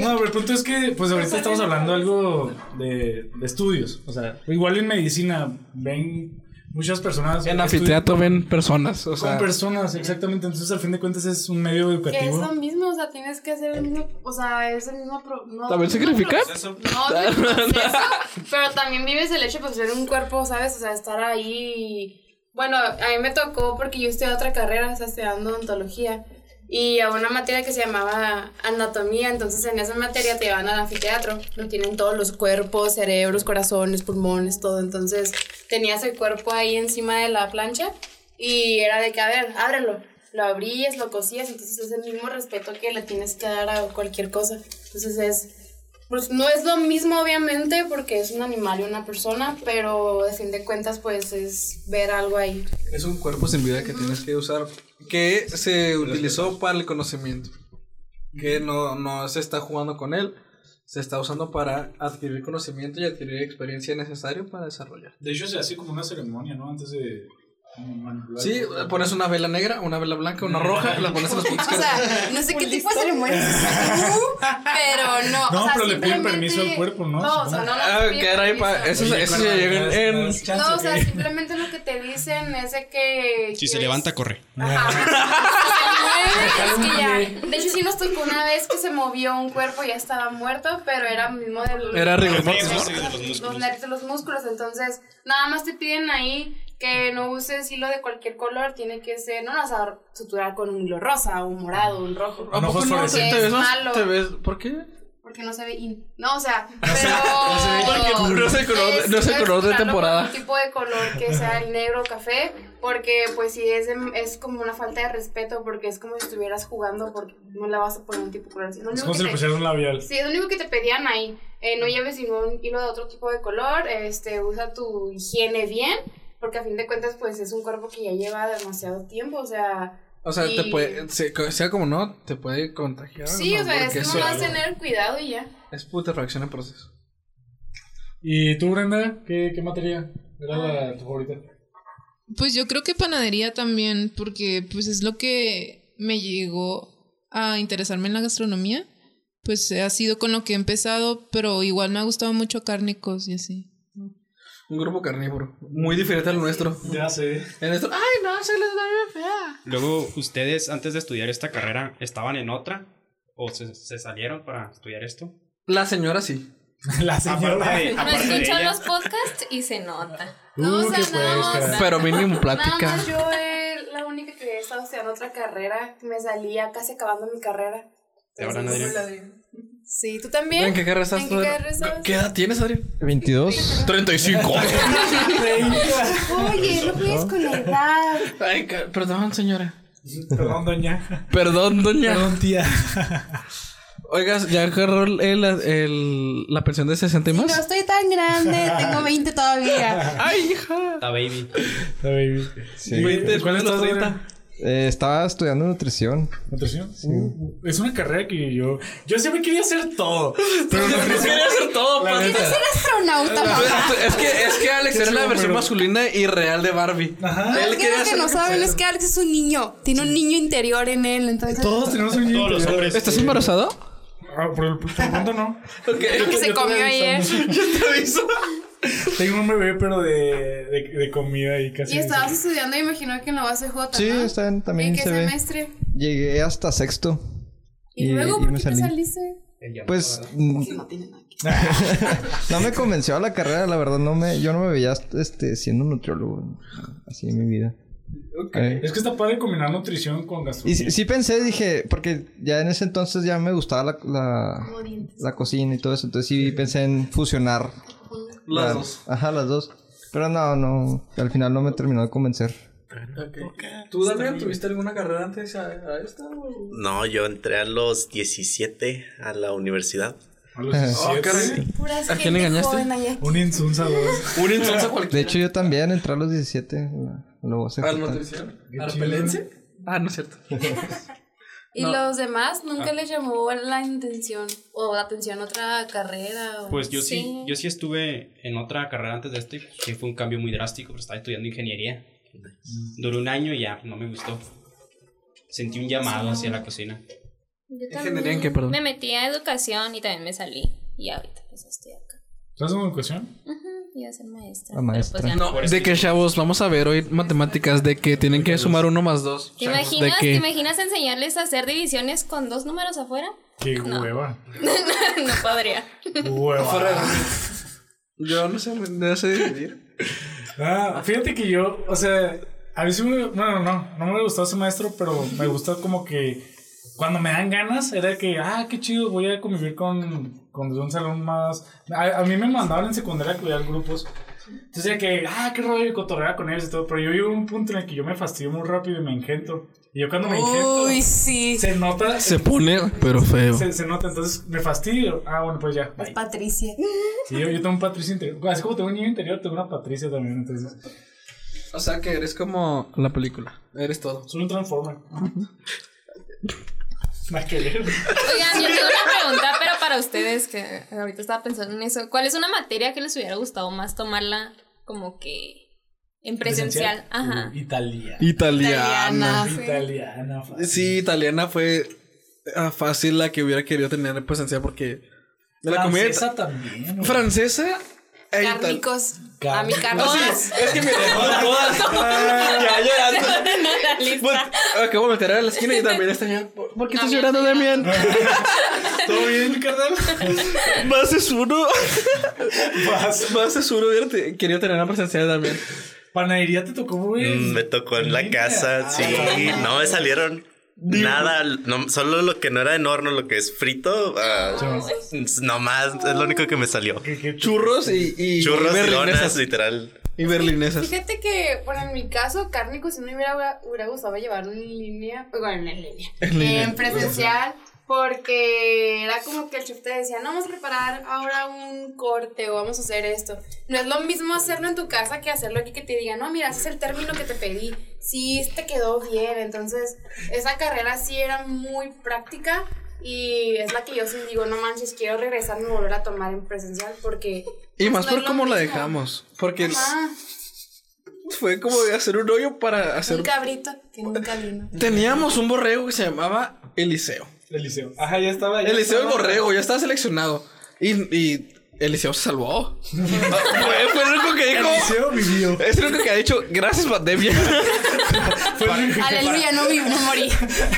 B: No, pero el punto es que, pues ahorita estamos hablando algo de, de estudios. O sea, igual en medicina ven muchas personas.
A: En anfiteatro ven personas, o
B: Con
A: sea...
B: personas, exactamente. Entonces, al fin de cuentas, es un medio
C: Que es
B: educativo.
C: lo mismo, o sea, tienes que hacer el mismo, o sea, es el mismo... Pro, no,
A: ¿También
C: no
A: sacrificar?
C: No, proceso, pero también vives el hecho de pues, ser un cuerpo, ¿sabes? O sea, estar ahí... Bueno, a mí me tocó porque yo estudié otra carrera, o sea, estudiando odontología. Y a una materia que se llamaba anatomía, entonces en esa materia te llevan al anfiteatro, lo tienen todos los cuerpos, cerebros, corazones, pulmones, todo, entonces tenías el cuerpo ahí encima de la plancha y era de que, a ver, ábrelo, lo abrías, lo cosías, entonces es el mismo respeto que le tienes que dar a cualquier cosa, entonces es, pues no es lo mismo obviamente porque es un animal y una persona, pero a fin de cuentas pues es ver algo ahí.
A: Es un cuerpo sin vida que tienes que usar. Que se utilizó para el conocimiento. Que no, no se está jugando con él. Se está usando para adquirir conocimiento y adquirir experiencia necesaria para desarrollar.
B: De hecho, se hace como una ceremonia, ¿no? Antes de.
A: Sí, pones una vela negra, una vela blanca, una roja, la pones en los puntos
C: O sea, no sé qué tipo de ceremonia es esa, pero no.
B: No,
C: o sea,
B: pero le piden permiso al cuerpo, ¿no?
C: No, o sea, no, no.
A: Ah, caray, pa- eso, eso ya llega en... en-
C: No, o sea, simplemente lo que te dicen es de que.
G: Si se levanta, corre.
C: Ajá. Se mueve, es que ya. De hecho, sí nos tocó una vez que se movió un cuerpo y ya estaba muerto, pero era mismo del.
A: Era rigor
G: Los de los
C: Los nervios de los músculos. Entonces, nada más te piden ahí que no uses hilo de cualquier color. Tiene que ser. No vas a suturar con un hilo rosa, un morado, un rojo.
A: ¿A
B: No
A: poco no?
B: fosforescente.
A: ¿Te ves
C: Es
A: más-
C: malo.
A: te ves- ¿Por qué?
C: Porque no se ve in. No, o sea, pero.
A: No es el color de- no es el color de temporada.
C: Un tipo de color que sea el negro o café, porque pues si es, es como una falta de respeto, porque es como si estuvieras jugando, porque no le vas a poner un tipo de color así.
B: Es como si le pusieran un labial.
C: Sí, es lo único que te pedían ahí. Eh, no lleves ningún hilo de otro tipo de color. Este, usa tu higiene bien. Porque a fin de cuentas, pues es un cuerpo que ya lleva demasiado tiempo. O sea.
A: O sea, te puede, se- sea como no, te puede contagiar.
C: Sí,
A: ¿no?
C: o sea, es
A: eso
C: nomás tener cuidado y ya.
A: es putrefacción en proceso.
B: ¿Y tú, Brenda? ¿Qué, qué materia era la, tu favorita?
E: Pues yo creo que panadería también, porque pues es lo que me llegó a interesarme en la gastronomía. Pues ha sido con lo que he empezado, pero igual me ha gustado mucho cárnicos y así.
A: Un grupo carnívoro. Muy diferente al nuestro.
B: Ya sé.
A: En nuestro, ay, no, se les da bien fea.
G: Luego, ¿ustedes antes de estudiar esta carrera estaban en otra? ¿O se, se salieron para estudiar esto?
A: La señora sí.
B: La
G: Aparte
B: señora.
G: de,
H: No
G: aparte de
H: escuchan
G: ella.
H: los podcasts y se nota.
C: No,
B: Uh,
C: o sea,
B: qué
C: nada
B: pues,
C: más-
B: cara.
A: Pero mínimo
C: Nada
A: plática.
C: más yo era la única que había estado estudiando otra carrera. Me salía casi acabando mi carrera. Sí, ¿tú también?
A: ¿En qué carrera estás?
C: ¿En qué carrera estás?
A: ¿Qué edad tienes, Adrián?
F: 22.
A: 35.
C: Oye, no puedes con la edad.
A: Ay, perdón, señora.
B: Perdón, doña.
A: Perdón, doña.
B: Perdón, tía.
A: Oigas, ¿ya agarró el, el- la pensión de 60 y
C: No
A: más?
C: estoy tan grande, tengo 20 todavía.
A: ¡Ay, hija!
G: La baby.
B: La baby.
F: Sí.
A: Veinte,
B: ¿Cuál
A: después de los
B: estás,
A: 30.
F: Eh, estaba estudiando nutrición.
B: ¿Nutrición? Uh, es una carrera que yo. Yo siempre quería hacer todo. Pero
A: Yo
B: nutrición.
A: quería hacer todo,
B: La neta.
C: Ser astronauta, mamá.
A: Es que, es que Alex era la versión
B: pero-
A: masculina y real de Barbie.
B: Ajá.
A: Él
C: es que lo que no saben es que Alex es un niño. Tiene un niño interior en él, entonces.
B: Todos tenemos un niño.
G: Todos los hombres.
A: ¿Estás embarazado?
B: Ah, por el, por el punto no.
C: que se comió ayer.
A: Te aviso.
B: Tengo un bebé, pero de, de, de comida y casi.
C: Y estabas estudiando, imagino que en la base J.
F: Sí,
C: ¿no?
F: está en- también
C: ¿En qué
F: se ve.
C: semestre?
F: Llegué hasta sexto.
C: Y,
F: Y-
C: luego,
F: y
C: ¿por
F: me
C: qué te
F: salí.
C: saliste?
F: Pues mm, no me convenció la carrera, la verdad no me, yo no me veía este siendo nutriólogo así en mi vida. Eh,
B: Es que está padre combinar nutrición con
F: Y
B: gastronomía.
F: sí, sí pensé, dije, porque ya en ese entonces ya me gustaba la, la, la cocina y todo eso, entonces sí pensé en fusionar
A: Las
F: la-
A: dos.
F: Ajá, las dos. Pero no, no, al final no me terminó de convencer.
A: ¿Tú, Damián, tuviste alguna carrera antes a, a esta? o?
D: No, yo entré a los 17 a la universidad.
B: A los
A: Oh,
B: 17,
A: caray.
C: Puras
A: ¿A quién
C: gente
A: engañaste?
B: Un insunza.
A: Un
F: De
A: cualquiera.
F: hecho, yo también entré a los 17. la- la UACJ.
A: ¿A la nutrición?
B: Qué
A: ¿A la
B: chido.
A: pelense? Ah, no es cierto.
C: ¿Y
A: No.
C: los demás nunca les llamó la intención o la atención a otra carrera? o-
G: Pues yo sí. yo sí estuve en otra carrera antes de y sí fue un cambio muy drástico, pero estaba estudiando ingeniería. Duró un año y ya no me gustó. Sentí un llamado hacia la cocina.
H: Yo
A: ¿Ingeniería en
H: también
A: qué, perdón?
H: Me metí a educación y también me salí. Y ahorita pues estoy acá.
B: ¿Estás en educación?
H: Ujú, Iba a ser maestra.
F: La maestra.
H: pues,
A: No,
G: eso
A: de que chavos, vamos a ver hoy matemáticas de que tienen que sumar uno más dos.
H: ¿Te
A: Chavos,
H: imaginas,
A: de
H: ¿Te
A: que
H: imaginas enseñarles a hacer divisiones con dos números afuera?
B: Qué hueva.
H: no podría.
B: Hueva.
A: yo no sé, no sé dividir.
B: Ah, fíjate que yo, o sea, a mí sí me. Bueno, no, no me gustó ese maestro, pero me gusta como que cuando me dan ganas, era que, ah, qué chido, voy a convivir con, con un salón más. A, a mí me mandaban en secundaria a cuidar grupos. Entonces, era que, ah, qué rollo, cotorrear con ellos y todo. Pero yo llego a un punto en el que yo me fastidio muy rápido y me engento. Y yo cuando me engento,
C: Uy, sí.
B: se nota.
A: Se pone, pero feo.
B: Se, se nota, entonces me fastidio. Ah, bueno, pues ya.
C: Es. Patricia.
B: Sí, yo, yo tengo un Patricia interior. Así como tengo un niño interior, tengo una Patricia también. Entonces,
A: O sea que eres como la película. Eres todo.
B: soy un Transformer. Más que ver.
H: Oigan, yo tengo una pregunta, pero para ustedes, que ahorita estaba pensando en eso. ¿Cuál es una materia que les hubiera gustado más tomarla como que en presencial? Ajá.
B: Uh, italiana.
A: Italiana.
C: Italiana.
B: Italiana. fácil.
A: Sí, italiana fue ah, fácil la que hubiera querido tener presencial porque de la comida
B: Francesa también.
A: francesa
C: Cárnicos.
B: Car-
C: A mi carne.
A: Sí, es que mira, todas, todas. ya llorando. Acabo de meter a la esquina y también está ya. ¿Por qué estás llorando, Damián?
B: ¿Todo bien, mi carnal?
A: Más es uno.
B: Vas.
A: Más es uno querido tener la presencia de Damián.
B: Panadería te tocó, güey.
D: Mm, me tocó en la casa, sí.
B: Ah,
D: No me salieron nada, no, solo lo que no era en horno, lo que es frito, ah, nomás es lo único que me salió.
B: ¿Qué- qué-
A: Churros y, y
D: Churros y donas, literal.
A: Y berlinesas.
C: Fíjate que, bueno, en mi caso, cárnico, si no me hubiera, hubiera gustado llevarlo en línea, bueno, en línea,
A: En línea.
C: en presencial, porque era como que el chef te decía, no, vamos a preparar ahora un corte o vamos a hacer esto. No es lo mismo hacerlo en tu casa que hacerlo aquí que te digan, no, mira, ese es el término que te pedí, sí, te quedó bien, entonces esa carrera sí era muy práctica. Y es la que yo sí digo, no manches, quiero regresar y volver a tomar en presencial porque...
A: Y
C: pues,
A: más
C: no
A: por cómo la dejamos. Porque
C: Ajá,
A: fue como de hacer un hoyo para hacer.
C: un cabrito que nunca vino.
A: Teníamos un borrego que se llamaba Eliseo.
B: Eliseo. Ajá, ya estaba. ya
A: Eliseo el borrego, ya estaba seleccionado. Y, y Eliseo se salvó. fue, fue el único que dijo.
B: Eliseo vivió.
A: Es el único que ha dicho, gracias pandemia.
C: Aleluya, no, vi- no morí.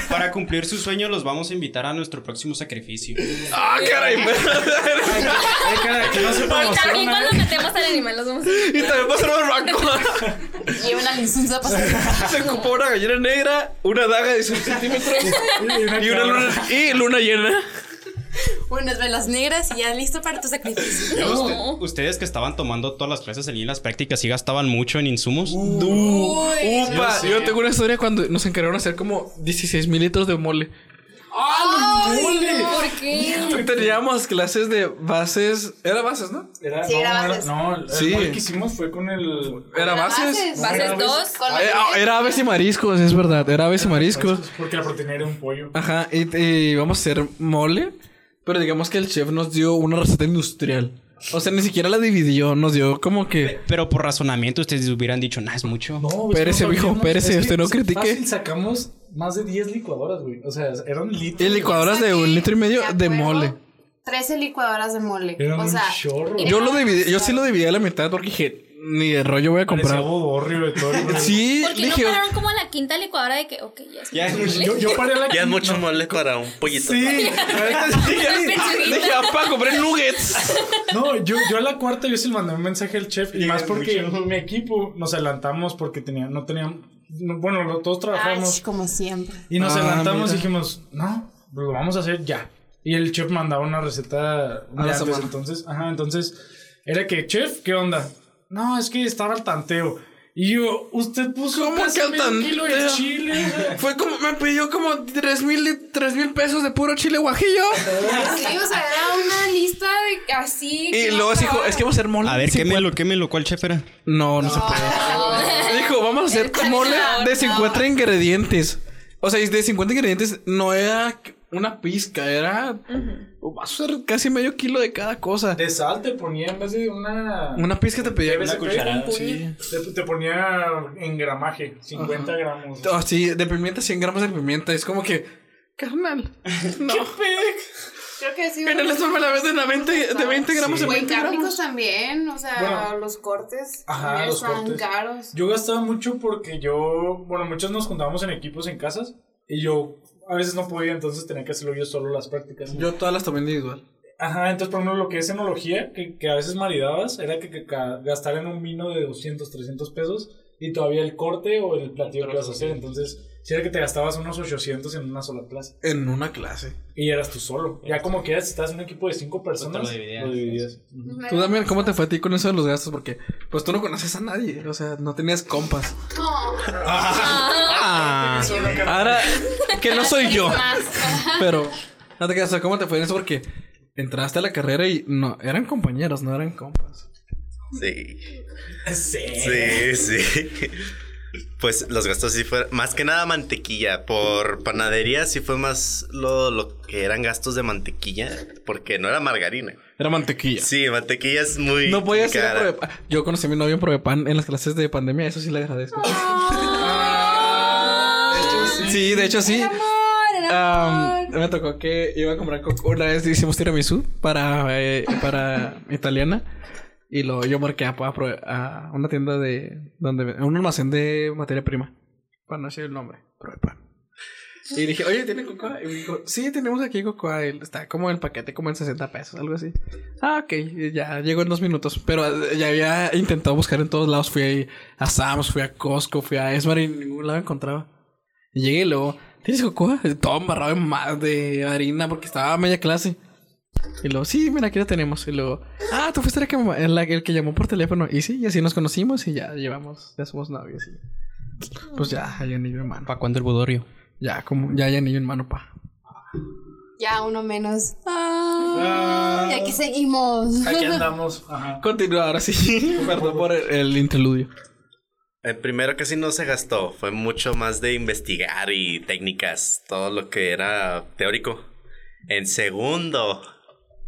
G: Para cumplir su sueño, los vamos a invitar a nuestro próximo sacrificio.
A: ah, caray.
B: Cara, que no se
H: Y también cuando metemos al animal los vamos a
A: y también pasaron al banco.
C: Lleven a la insunza para
A: se ocupó una gallina negra, una daga de 6 centímetros y una luna, y luna llena.
C: Unas velas negras y ya listo para tu sacrificio.
G: Usted- ustedes que estaban tomando todas las clases en línea, las prácticas, ¿sí gastaban mucho en insumos?
A: Upa, yo tengo una historia cuando nos encargaron hacer como 16 mil litros de mole.
H: ¿Por qué?
A: Teníamos clases de bases. Era bases, ¿no?
B: Era,
C: Sí,
B: no,
C: era bases.
B: no, el
A: Sí.
B: mole que hicimos fue con el.
A: Era bases.
H: Bases 2.
A: Eh, ah, Era aves y mariscos, es verdad. Era aves y mariscos.
B: Porque la proteína era un pollo.
A: Ajá, y, y vamos a hacer mole. Pero digamos que el chef nos dio una receta industrial. O sea, ni siquiera la dividió, nos dio como que.
G: Pero por razonamiento ustedes hubieran dicho, nah, es mucho.
B: No, güey,
A: Pérese,
B: no,
A: pérese,
B: es
A: usted no critique.
B: Fácil sacamos más de 10 licuadoras, güey. O sea, eran litros.
A: Y licuadoras de un litro y medio de mole.
C: 13 licuadoras de mole. O
B: un
C: sea,
B: chorro.
A: Yo lo dividí, yo sí lo dividí a la mitad porque dije, ni de rollo voy a comprar.
B: bodorrio de todo.
A: Sí,
H: Porque no
A: dije,
H: pararon como a la quinta licuadora de que, ok, ya es
G: Ya,
H: mucho.
B: Yo, yo paré a la
D: Ya es mucho mole para un pollito.
B: Sí.
A: dije, dije, papá, compré nuggets.
B: No, yo, yo a la cuarta yo sí le mandé un mensaje al chef. Y más porque mi equipo nos adelantamos porque tenía, no teníamos. no, bueno, todos
C: Ay,
B: trabajamos.
C: como siempre.
B: Y nos
A: Ah,
B: adelantamos y dijimos, no, lo vamos a hacer ya. Y el chef mandaba una receta un
A: A la
B: día antes, entonces, ajá, entonces era que, chef, ¿qué onda? No, es que estaba al tanteo. Y yo, usted puso
A: ¿Cómo
B: casi
A: que al
B: medio kilo de
A: tanteo?
B: chile.
A: Fue como, me pidió como tres mil, tres mil pesos de puro chile guajillo.
C: Sí, o sea, era una lista de así.
A: Y luego se dijo, es que vamos a hacer mole.
G: A ver,
A: 50".
G: quémelo, quémelo. ¿Cuál chef era?
A: No, no se puede. Dijo, vamos a hacer mole de 50 ingredientes. O sea, de 50 ingredientes no era una pizca, era. Vas a usar casi medio kilo de cada cosa.
B: De sal te ponía en vez de una.
A: Una pizca te pedía.
B: Una
G: cucharada,
A: Sí.
B: Te, te ponía en gramaje, 50 gramos.
A: Oh, sí, de pimienta, 100 gramos de pimienta. Es como que. Carnal. No.
C: Creo que sí.
A: En el esto me la venden a 20, de 20 gramos
B: Sí.
C: Güey,
A: 20
C: cárnicos
A: gramos.
C: también, o sea,
B: Bueno.
C: los cortes
B: Ajá, los
C: están
B: cortes.
C: caros.
B: Yo gastaba mucho porque yo, bueno, muchos nos juntábamos en equipos en casas y yo a veces no podía, entonces tenía que hacerlo yo solo las prácticas.
A: Yo todas las tomé individual.
B: Ajá, entonces por ejemplo lo que es enología, que, que a veces maridabas, era que, que gastar en un vino de 200, 300 pesos y todavía el corte o el platillo que ibas a hacer, entonces si era que te gastabas unos 800 en una sola clase
A: En una clase.
B: y eras tú solo. Ya como quieras, si estás en un equipo de 5 personas,
G: lo dividías.
B: lo dividías.
A: Tú también, ¿cómo te fue a ti con eso de los gastos? Porque, pues tú no conoces a nadie. O sea, no tenías compas.
G: Ah,
A: Ahora, que no soy yo. Pero, no te quedas, ¿cómo te fue en eso? Porque entraste a la carrera y no, eran compañeros, no eran compas.
D: Sí.
B: Sí.
D: Sí, sí. Pues los gastos sí fueron. Más que nada mantequilla. Por panadería sí fue más lo, lo que eran gastos de mantequilla. Porque no era margarina.
A: Era mantequilla.
D: Sí, mantequilla es muy.
A: No podías ir a
D: cara.
A: Provepan. Yo conocí a mi novio en Provepan en las clases de pandemia, eso sí le agradezco. Sí, de hecho sí. Am, me tocó que iba a comprar coco. Una vez hicimos tiramisú para, eh, para italiana. Y lo, yo marqué a, a una tienda de. donde a un almacén de materia prima. Para no decir el nombre. Provepan. Y dije, oye, ¿tiene cocoa? Y me dijo, sí, tenemos aquí cocoa. Y está como el paquete, como en 60 pesos, algo así. Ah, ok, y ya llegó en dos minutos. Pero eh, ya había intentado buscar en todos lados. Fui a Sam's, fui a Costco, fui a Esmar y en ningún lado encontraba. Y llegué y luego, ¿tienes cocoa? Todo embarrado en más de harina porque estaba a media clase. Y luego, sí, mira, aquí la tenemos. Y luego, ah, tú fuiste la que, el que llamó por teléfono. Y sí, y así nos conocimos y ya llevamos, ya somos novios. Y pues ya, hay anillo en mano.
G: ¿para cuándo el bodorio?
A: Ya, como, ya hay anillo en mano, pa.
C: Ya uno menos. Ah, y aquí seguimos.
B: Aquí andamos. Ajá.
A: Continúa ahora sí. Perdón por el, el interludio.
D: En primero casi no se gastó. Fue mucho más de investigar y técnicas. Todo lo que era teórico. En segundo.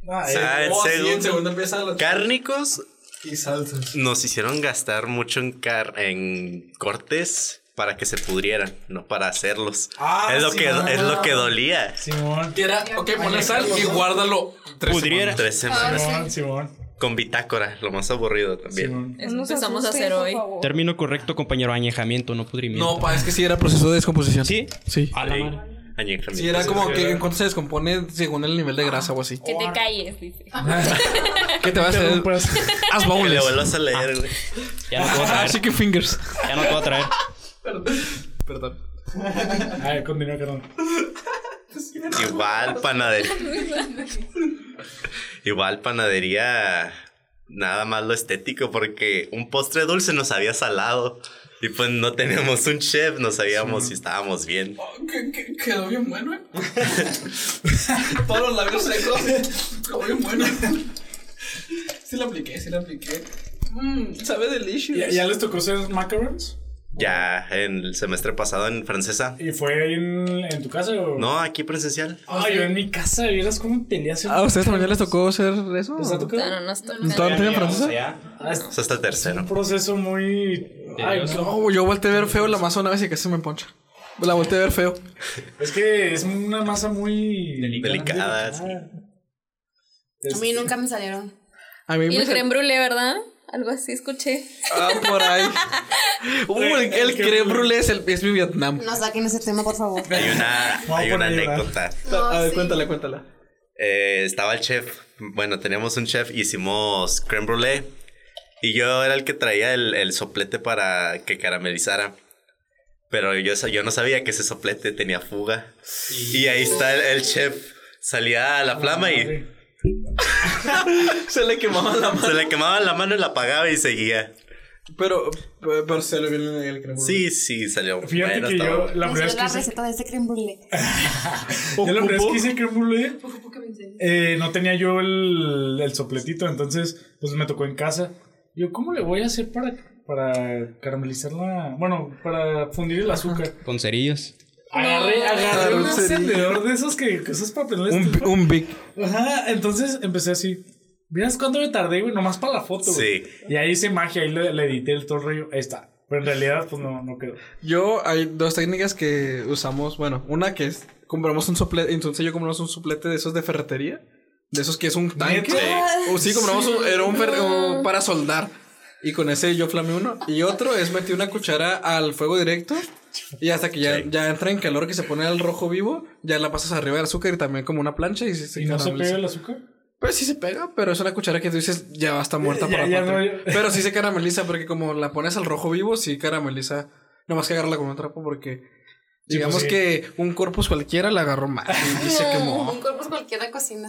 B: Ah,
D: O sea, en
A: Oh, sí,
D: segundo.
A: empieza
D: Cárnicos
A: Y salsas.
D: nos hicieron gastar mucho en, car en cortes para que se pudrieran, no para hacerlos.
B: Ah,
D: es, lo
B: sí,
D: que, es lo que dolía.
B: Simón.
A: Que era, ok, ponle sal y guárdalo. tres
G: Pudriera.
A: semanas.
D: Tres semanas.
B: Simón, Simón.
D: Con bitácora, lo más aburrido también.
B: Simón.
H: Eso
I: nos
H: empezamos a hacer hoy.
G: Término correcto, compañero, añejamiento, no pudrimiento.
A: No, pa, es que sí era proceso de descomposición.
G: ¿Sí?
A: Sí.
G: A la
D: Sí.
G: madre.
D: Añejamiento.
A: Sí, era como que en cuanto se descompone según el nivel de grasa o así.
H: Que te calles, dice.
A: ¿Qué te va a hacer? Haz
D: Que le vuelvas a leer, güey.
G: Ya no te voy a
A: Ah,
G: traer.
A: chicken fingers.
G: Ya no te voy a traer.
A: Perdón.
B: A ver, continúa, carnal.
D: Igual panadería. Igual panadería. Nada más lo estético, porque un postre dulce nos había salado. Y pues no teníamos un chef, no sabíamos si estábamos bien.
A: Que- que- Quedó bien bueno, eh. Todos los labios secos. Quedó bien bueno. Sí la apliqué, sí la apliqué. Mmm, sabe delicious.
B: ¿Ya, ya les tocó hacer macarons?
D: Ya en el semestre pasado en francesa.
B: ¿Y fue ahí en, en tu casa o...?
D: No, aquí presencial.
B: Ah, yo en mi casa, ¿vieras cómo peleas?
A: Ah, ¿a ustedes también les tocó hacer eso?
B: ¿Les ha tocado?
H: No, no nos toca.
A: ¿Todo tiene
G: O
A: francesa?
G: sea,
B: Ah, es
D: hasta el tercero.
B: un proceso muy... Ay, no.
A: No, yo volteé a ver feo la masa una vez y casi se me poncha. La volteé a ver feo.
B: Es que es una masa muy...
D: Delicada, sí.
C: A mí nunca me salieron.
A: A mí
H: Y
A: me
H: el
A: sal-
H: creme brûlée, ¿verdad? Algo así escuché.
A: Ah, por ahí. Uh, el, el creme brûlée es, el- es mi Vietnam.
C: No saquen ese tema, por favor.
D: Hay una, hay una anécdota.
C: No,
A: a ver,
C: sí.
A: cuéntala, cuéntala.
D: Eh, estaba el chef. Bueno, teníamos un chef, hicimos creme brulee. Y yo era el que traía el, el soplete para que caramelizara. Pero yo, yo no sabía que ese soplete tenía fuga. Y ahí está el, el chef. Salía a la flama y
A: Se le quemaba la mano.
D: se le quemaba la mano y la apagaba y seguía.
A: Pero, pero, pero se le viene el creme.
D: Sí, sí, salió.
B: Fíjate
D: bueno,
B: que
D: estaba
B: yo
D: bueno.
B: la
C: Me
B: primera vez
C: salió
B: que
C: la
B: hice...
C: receta de ese creme brûlée.
B: Yo la primera vez que hice creme brûlée, eh, no tenía yo el, el sopletito, entonces pues me tocó en casa. Yo, ¿cómo le voy a hacer para, para caramelizar la... Bueno, para fundir el azúcar?
G: con cerillos.
B: Agarré, agarré un
A: sí.
B: encendedor de esos que, que prender la
A: Un,
B: estufa.
A: un big.
B: Ajá, entonces empecé así. ¿Miras cuánto me tardé, güey? Nomás para la foto, güey.
D: Sí.
B: Y ahí hice magia, ahí le, le edité el todo el rollo. Ahí está. Pero en realidad, pues no, no quedó.
A: Yo, hay dos técnicas que usamos. Bueno, una que es compramos un soplete. Entonces yo compramos un soplete de esos de ferretería. De esos que es un tanque. Sí, compramos un, era un fer- o para soldar. Y con ese yo flamé uno. Y otro es metí una cuchara al fuego directo. Y hasta que ya,
D: Sí.
A: ya entra en calor que se pone al rojo vivo, ya la pasas arriba del azúcar y también como una plancha y se, se
B: ¿Y no se pega el azúcar?
A: Pues sí se pega, pero es una cuchara que tú dices ya estar muerta
B: Ya-
A: para
B: ya no-
A: Pero sí se carameliza porque como la pones al rojo vivo, sí carameliza. Nomás que agarrarla con un trapo porque
B: Sí,
A: digamos
B: pues sí.
A: que un corpus cualquiera la agarró mal y, y se quemó.
C: Un cuerpo es cualquiera cocina.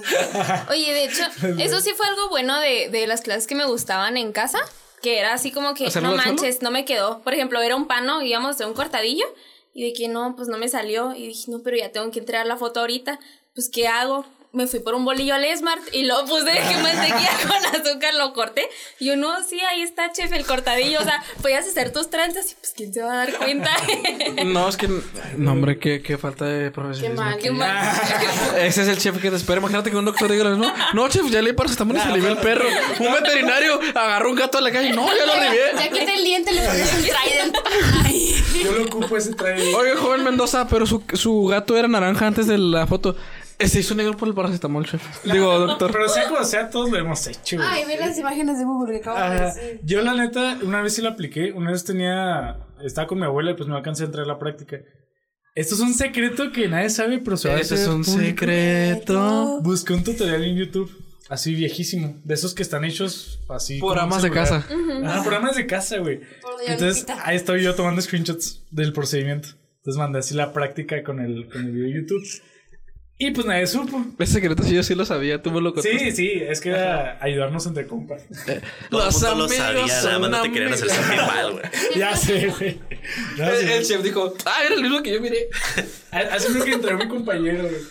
H: Oye, de hecho, eso sí fue algo bueno de, de las clases que me gustaban en casa. Que era así como que,
A: ¿Hacerlo
H: no manches, no me quedó. Por ejemplo, era un pano, íbamos de un cortadillo. Y de que no, pues no me salió. Y dije, no, pero ya tengo que entregar la foto ahorita. Pues, ¿qué hago? Me fui por un bolillo al Smart y lo puse de que mantequilla con azúcar, lo corté. Y yo, no, sí, ahí está, chef, el cortadillo. O sea, podías hacer tus tranzas y pues, ¿quién se va a dar cuenta?
A: No, es que no, hombre, qué, qué falta de
C: Qué
A: profesionalismo.
C: mal.
H: Qué mal.
A: Ese es el chef que te espera. Imagínate que un doctor diga lo mismo. No, chef, ya le paracetamol y se alivió el perro. Un veterinario agarró un gato a la calle. No, ya lo alivié.
C: Ya quité el diente, le pones un trident. Ay.
B: Yo lo ocupo ese traje.
A: Oye, joven Mendoza, pero su, su gato era naranja antes de la foto. Eh, Se hizo negro por el paracetamol, chef. Digo, doctor.
B: Pero sea como sea, todos lo hemos hecho, güey.
C: Ay, ve las imágenes de Google que acabo de
B: Ajá.
C: decir.
B: Yo la neta, una vez sí la apliqué, una vez tenía, estaba con mi abuela y pues me alcancé a entrar a la práctica. Esto es un secreto que nadie sabe, pero se va hacer
A: es un
B: público.
A: secreto.
B: Busqué un tutorial en YouTube, así viejísimo, de esos que están hechos así.
A: Por amas de casa.
B: Ah, programas de casa, güey.
C: Por
B: Entonces, ahí estoy yo tomando screenshots del procedimiento. Entonces mandé así la práctica con el, con el video de YouTube. Y pues nadie supo.
A: Ese secreto sí yo sí lo sabía. Tú me lo contaste.
B: Sí, sí, es que era ayudarnos entre compas.
D: El
A: Los
D: mundo lo
A: amigos
D: sabía, nada
A: son
D: más no te querían hacer
A: amigos.
D: sentir mal, güey.
B: ya sé, güey.
A: El, chef dijo, ah, era el mismo que yo miré.
B: Así fue que entró mi compañero, güey.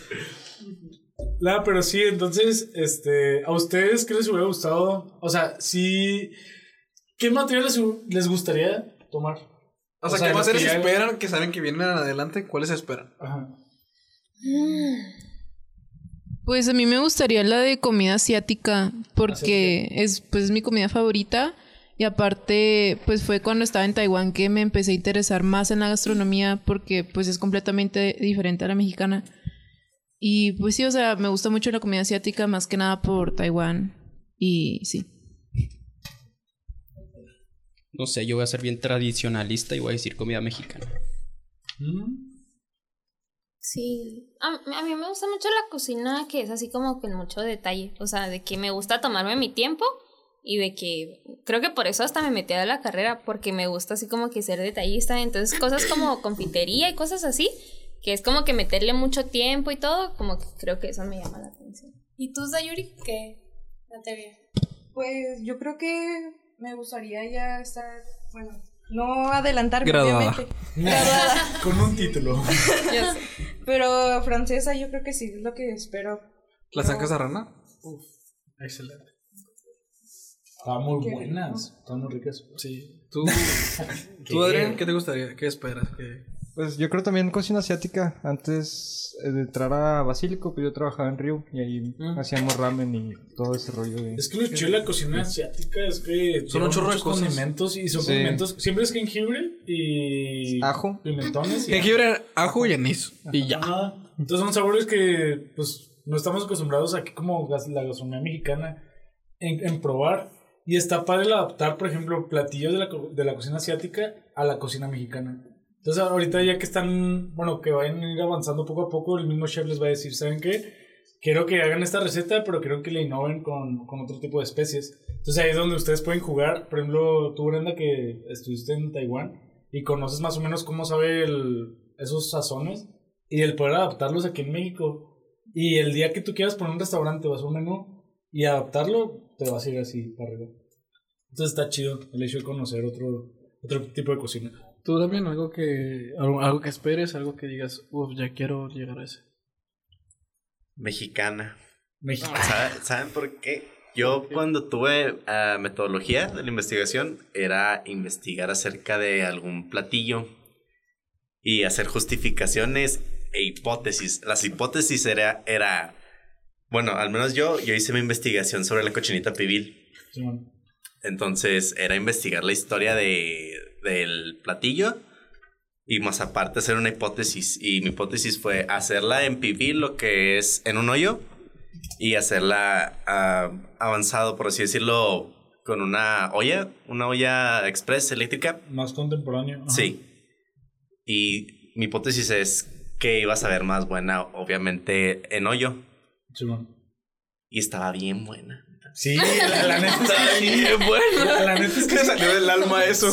B: No, pero sí, entonces, este, ¿a ustedes qué les hubiera gustado? O sea, sí, ¿qué material les, les gustaría tomar?
A: O sea,
B: O sea,
A: ¿qué
B: que ya-
A: esperan que saben que vienen adelante? ¿Cuáles esperan?
B: Ajá.
E: Pues a mí me gustaría la de comida asiática porque es pues es mi comida favorita y aparte pues fue cuando estaba en Taiwán que me empecé a interesar más en la gastronomía porque pues es completamente diferente a la mexicana. Y pues sí, o sea, me gusta mucho la comida asiática más que nada por Taiwán y sí.
G: No sé, yo voy a ser bien tradicionalista y voy a decir comida mexicana.
H: Sí, a, a mí me gusta mucho la cocina que es así como con mucho detalle, o sea, de que me gusta tomarme mi tiempo y de que creo que por eso hasta me metí a la carrera, porque me gusta así como que ser detallista, entonces cosas como confitería y cosas así, que es como que meterle mucho tiempo y todo, como que creo que eso me llama la atención.
C: ¿Y tú, Sayuri? ¿Qué? No te veo.
I: Pues yo creo que me gustaría ya estar, bueno, no adelantarme,
A: Graduada.
I: obviamente. Graduada.
B: Con un título.
I: Pero francesa yo creo que sí, es lo que espero.
A: ¿Las zancas de rana?
B: Excelente. Estaban muy
I: Qué
B: buenas. Estaban muy ricas.
A: Sí. ¿Tú, ¿tú Adrián, qué te gustaría? ¿Qué esperas? ¿Qué...
F: Pues yo creo también cocina asiática. Antes eh, de entrar a Basílico, pues yo trabajaba en Río y ahí
A: Mm.
F: hacíamos ramen y todo ese rollo de...
B: Es que lo chido de la cocina asiática es que
A: Son un chorro de
B: condimentos y son
F: Sí.
B: condimentos. Siempre es jengibre y.
F: Ajo.
B: Pimentones y.
A: Jengibre, ajo y anís. Y ya.
B: Ajá. Entonces son sabores que, pues, no estamos acostumbrados aquí como la gastronomía mexicana en, en probar. Y está padre el adaptar, por ejemplo, platillos de la, co- de la cocina asiática a la cocina mexicana. Entonces ahorita ya que están, bueno, que vayan a ir avanzando poco a poco, el mismo chef les va a decir, ¿saben qué? Quiero que hagan esta receta, pero quiero que la innoven con, con otro tipo de especies. Entonces ahí es donde ustedes pueden jugar. Por ejemplo, tú, Brenda, que estuviste en Taiwán y conoces más o menos cómo sabe el, esos sazones y el poder adaptarlos aquí en México. Y el día que tú quieras poner un restaurante o hacer un menú y adaptarlo, te vas a ir así para arriba. Entonces está chido el hecho de conocer otro, otro tipo de cocina.
A: ¿Tú también algo que, algo, algo que esperes, algo que digas, uff, ya quiero llegar a ese?
D: Mexicana.
B: México.
D: ¿Sabe- ¿Saben por qué? Yo cuando tuve ah, metodología de la investigación era investigar acerca de algún platillo y hacer justificaciones e hipótesis. Las hipótesis era, era bueno, al menos yo, yo hice mi investigación sobre la cochinita pibil. Entonces era investigar la historia de, del platillo y más aparte hacer una hipótesis. Y mi hipótesis fue hacerla en pibil, lo que es en un hoyo, y hacerla ah, avanzado, por así decirlo, con una olla, una olla express eléctrica.
B: Más contemporáneo. Ajá.
D: Sí. Y mi hipótesis es que iba a saber más buena, obviamente, en hoyo.
B: Simón.
D: Y estaba bien buena.
B: Sí, la, la neta es que sí. La, la neta es que sí.
D: salió del alma eso.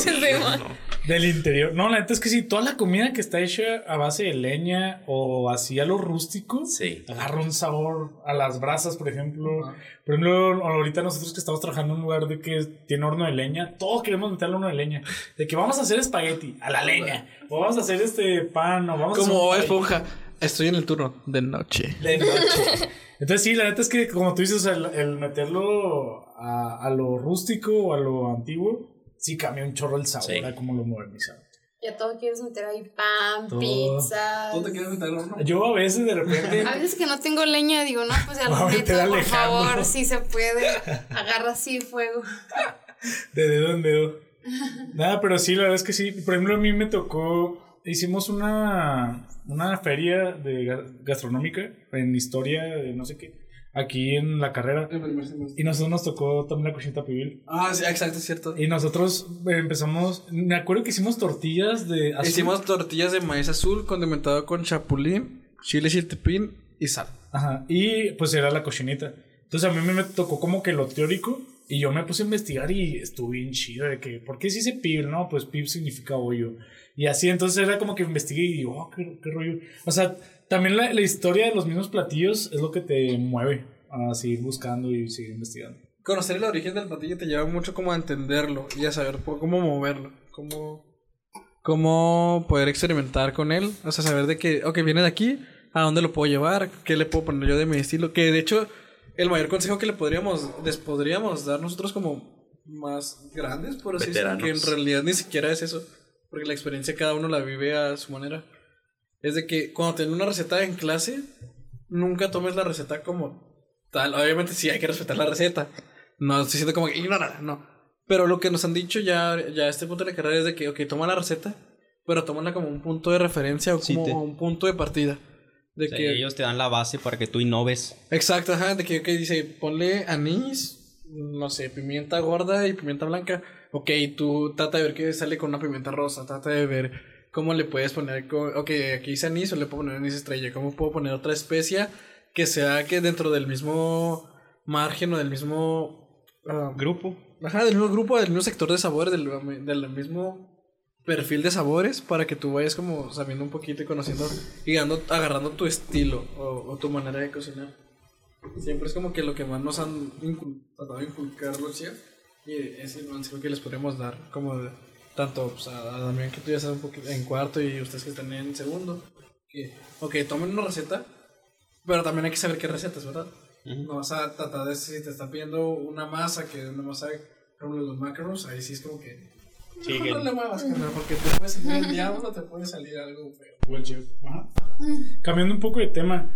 B: Del interior. No, la neta es que sí, toda la comida que está hecha a base de leña o así a lo rústico,
D: Sí.
B: agarra un sabor a las brasas, por ejemplo. Por ejemplo, ahorita nosotros que estamos trabajando en un lugar de que tiene horno de leña, todos queremos meterle horno de leña. De que vamos a hacer espagueti a la leña, o vamos a hacer este pan, o vamos a
A: Como
B: hacer un pay
A: esponja. Estoy en el turno de noche.
B: de noche. Entonces sí, la neta es que como tú dices, el, el meterlo a, a lo rústico o a lo antiguo, sí cambia un chorro el sabor
D: Sí.
B: a cómo lo modernizaron.
C: Ya todo quieres meter ahí pan,
B: Todo.
C: pizza.
A: ¿Tú te quieres meter horno?
B: Yo a veces de repente
C: A veces que no tengo leña, digo, no, pues al
B: Voy a meter
C: meto, por favor, si se puede. Agarra así fuego.
B: De dedo en dedo. Nada, pero sí, la verdad es que sí. Por ejemplo, a mí me tocó. Hicimos una, una feria de ga- gastronómica en historia de no sé qué. Aquí en la carrera. Y nosotros nos tocó también la cochinita pibil.
A: Ah, sí, exacto, es cierto.
B: Y nosotros empezamos. Me acuerdo que hicimos tortillas de. azul.
A: Hicimos tortillas de maíz azul condimentado con chapulín, chile chiltepín y sal.
B: Ajá. Y pues era la cochinita. Entonces a mí me tocó como que lo teórico. Y yo me puse a investigar y estuve bien chido de que, ¿por qué se dice pib? No, pues pib significa hoyo. Y así, entonces era como que investigué y digo, oh, qué, qué rollo. O sea, también la, la historia de los mismos platillos es lo que te mueve a seguir buscando y seguir investigando.
A: Conocer el origen del platillo te lleva mucho como a entenderlo y a saber cómo moverlo, cómo, cómo poder experimentar con él, o sea, saber de que, ok, viene de aquí, a dónde lo puedo llevar, qué le puedo poner yo de mi estilo, que de hecho el mayor consejo que le podríamos, les podríamos dar nosotros como más grandes, por así decirlo, que en realidad ni siquiera es eso, porque la experiencia cada uno la vive a su manera. Es de que cuando tenés una receta en clase, nunca tomes la receta como tal. Obviamente sí hay que respetar la receta. No estoy diciendo como que ignórala, no. Pero lo que nos han dicho ya, ya a este punto de la carrera es de que, ok, toma la receta, pero tómala como un punto de referencia o como
G: Sí, te-
A: un punto de partida. De
G: O sea,
A: que,
G: ellos te dan la base para que tú innoves.
A: Exacto, ajá, de que, ok, dice, ponle anís, no sé, pimienta gorda y pimienta blanca. Ok, tú trata de ver qué sale con una pimienta rosa, trata de ver cómo le puedes poner, ok, aquí dice anís o le puedo poner anís estrella, cómo puedo poner otra especia que sea que dentro del mismo margen o del mismo ah,
G: Grupo.
A: Ajá, del mismo grupo, del mismo sector de sabores, del, del mismo perfil de sabores para que tú vayas como sabiendo un poquito y conociendo y dando- agarrando tu estilo o, o tu manera de cocinar. Siempre es como que lo que más nos han incul- tratado de inculcar chefs y es el consejo que les podemos dar, como de- tanto pues, a, a Damián que tú ya estás un poquito en cuarto y ustedes que están en segundo. Que, ok, tomen una receta, pero también hay que saber qué recetas, ¿verdad? No vas a tratar de si te están pidiendo una masa que una masa como los macarons, ahí sí es como que
G: Sí, que-
A: no le muevas, carnal, porque te puede salir el diablo, te puede salir algo feo.
B: Chef. Ajá. Cambiando un poco de tema.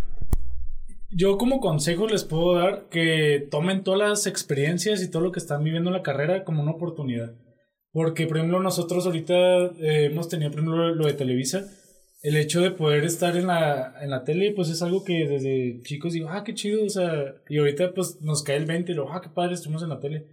B: Yo como consejo les puedo dar que tomen todas las experiencias y todo lo que están viviendo en la carrera como una oportunidad. Porque, por ejemplo, nosotros ahorita eh, hemos tenido, por ejemplo, lo de Televisa. El hecho de poder estar en la, en la tele, pues es algo que desde chicos digo, ah, qué chido, o sea, y ahorita pues nos cae el 20 y lo, ah, qué padre, estuvimos en la tele.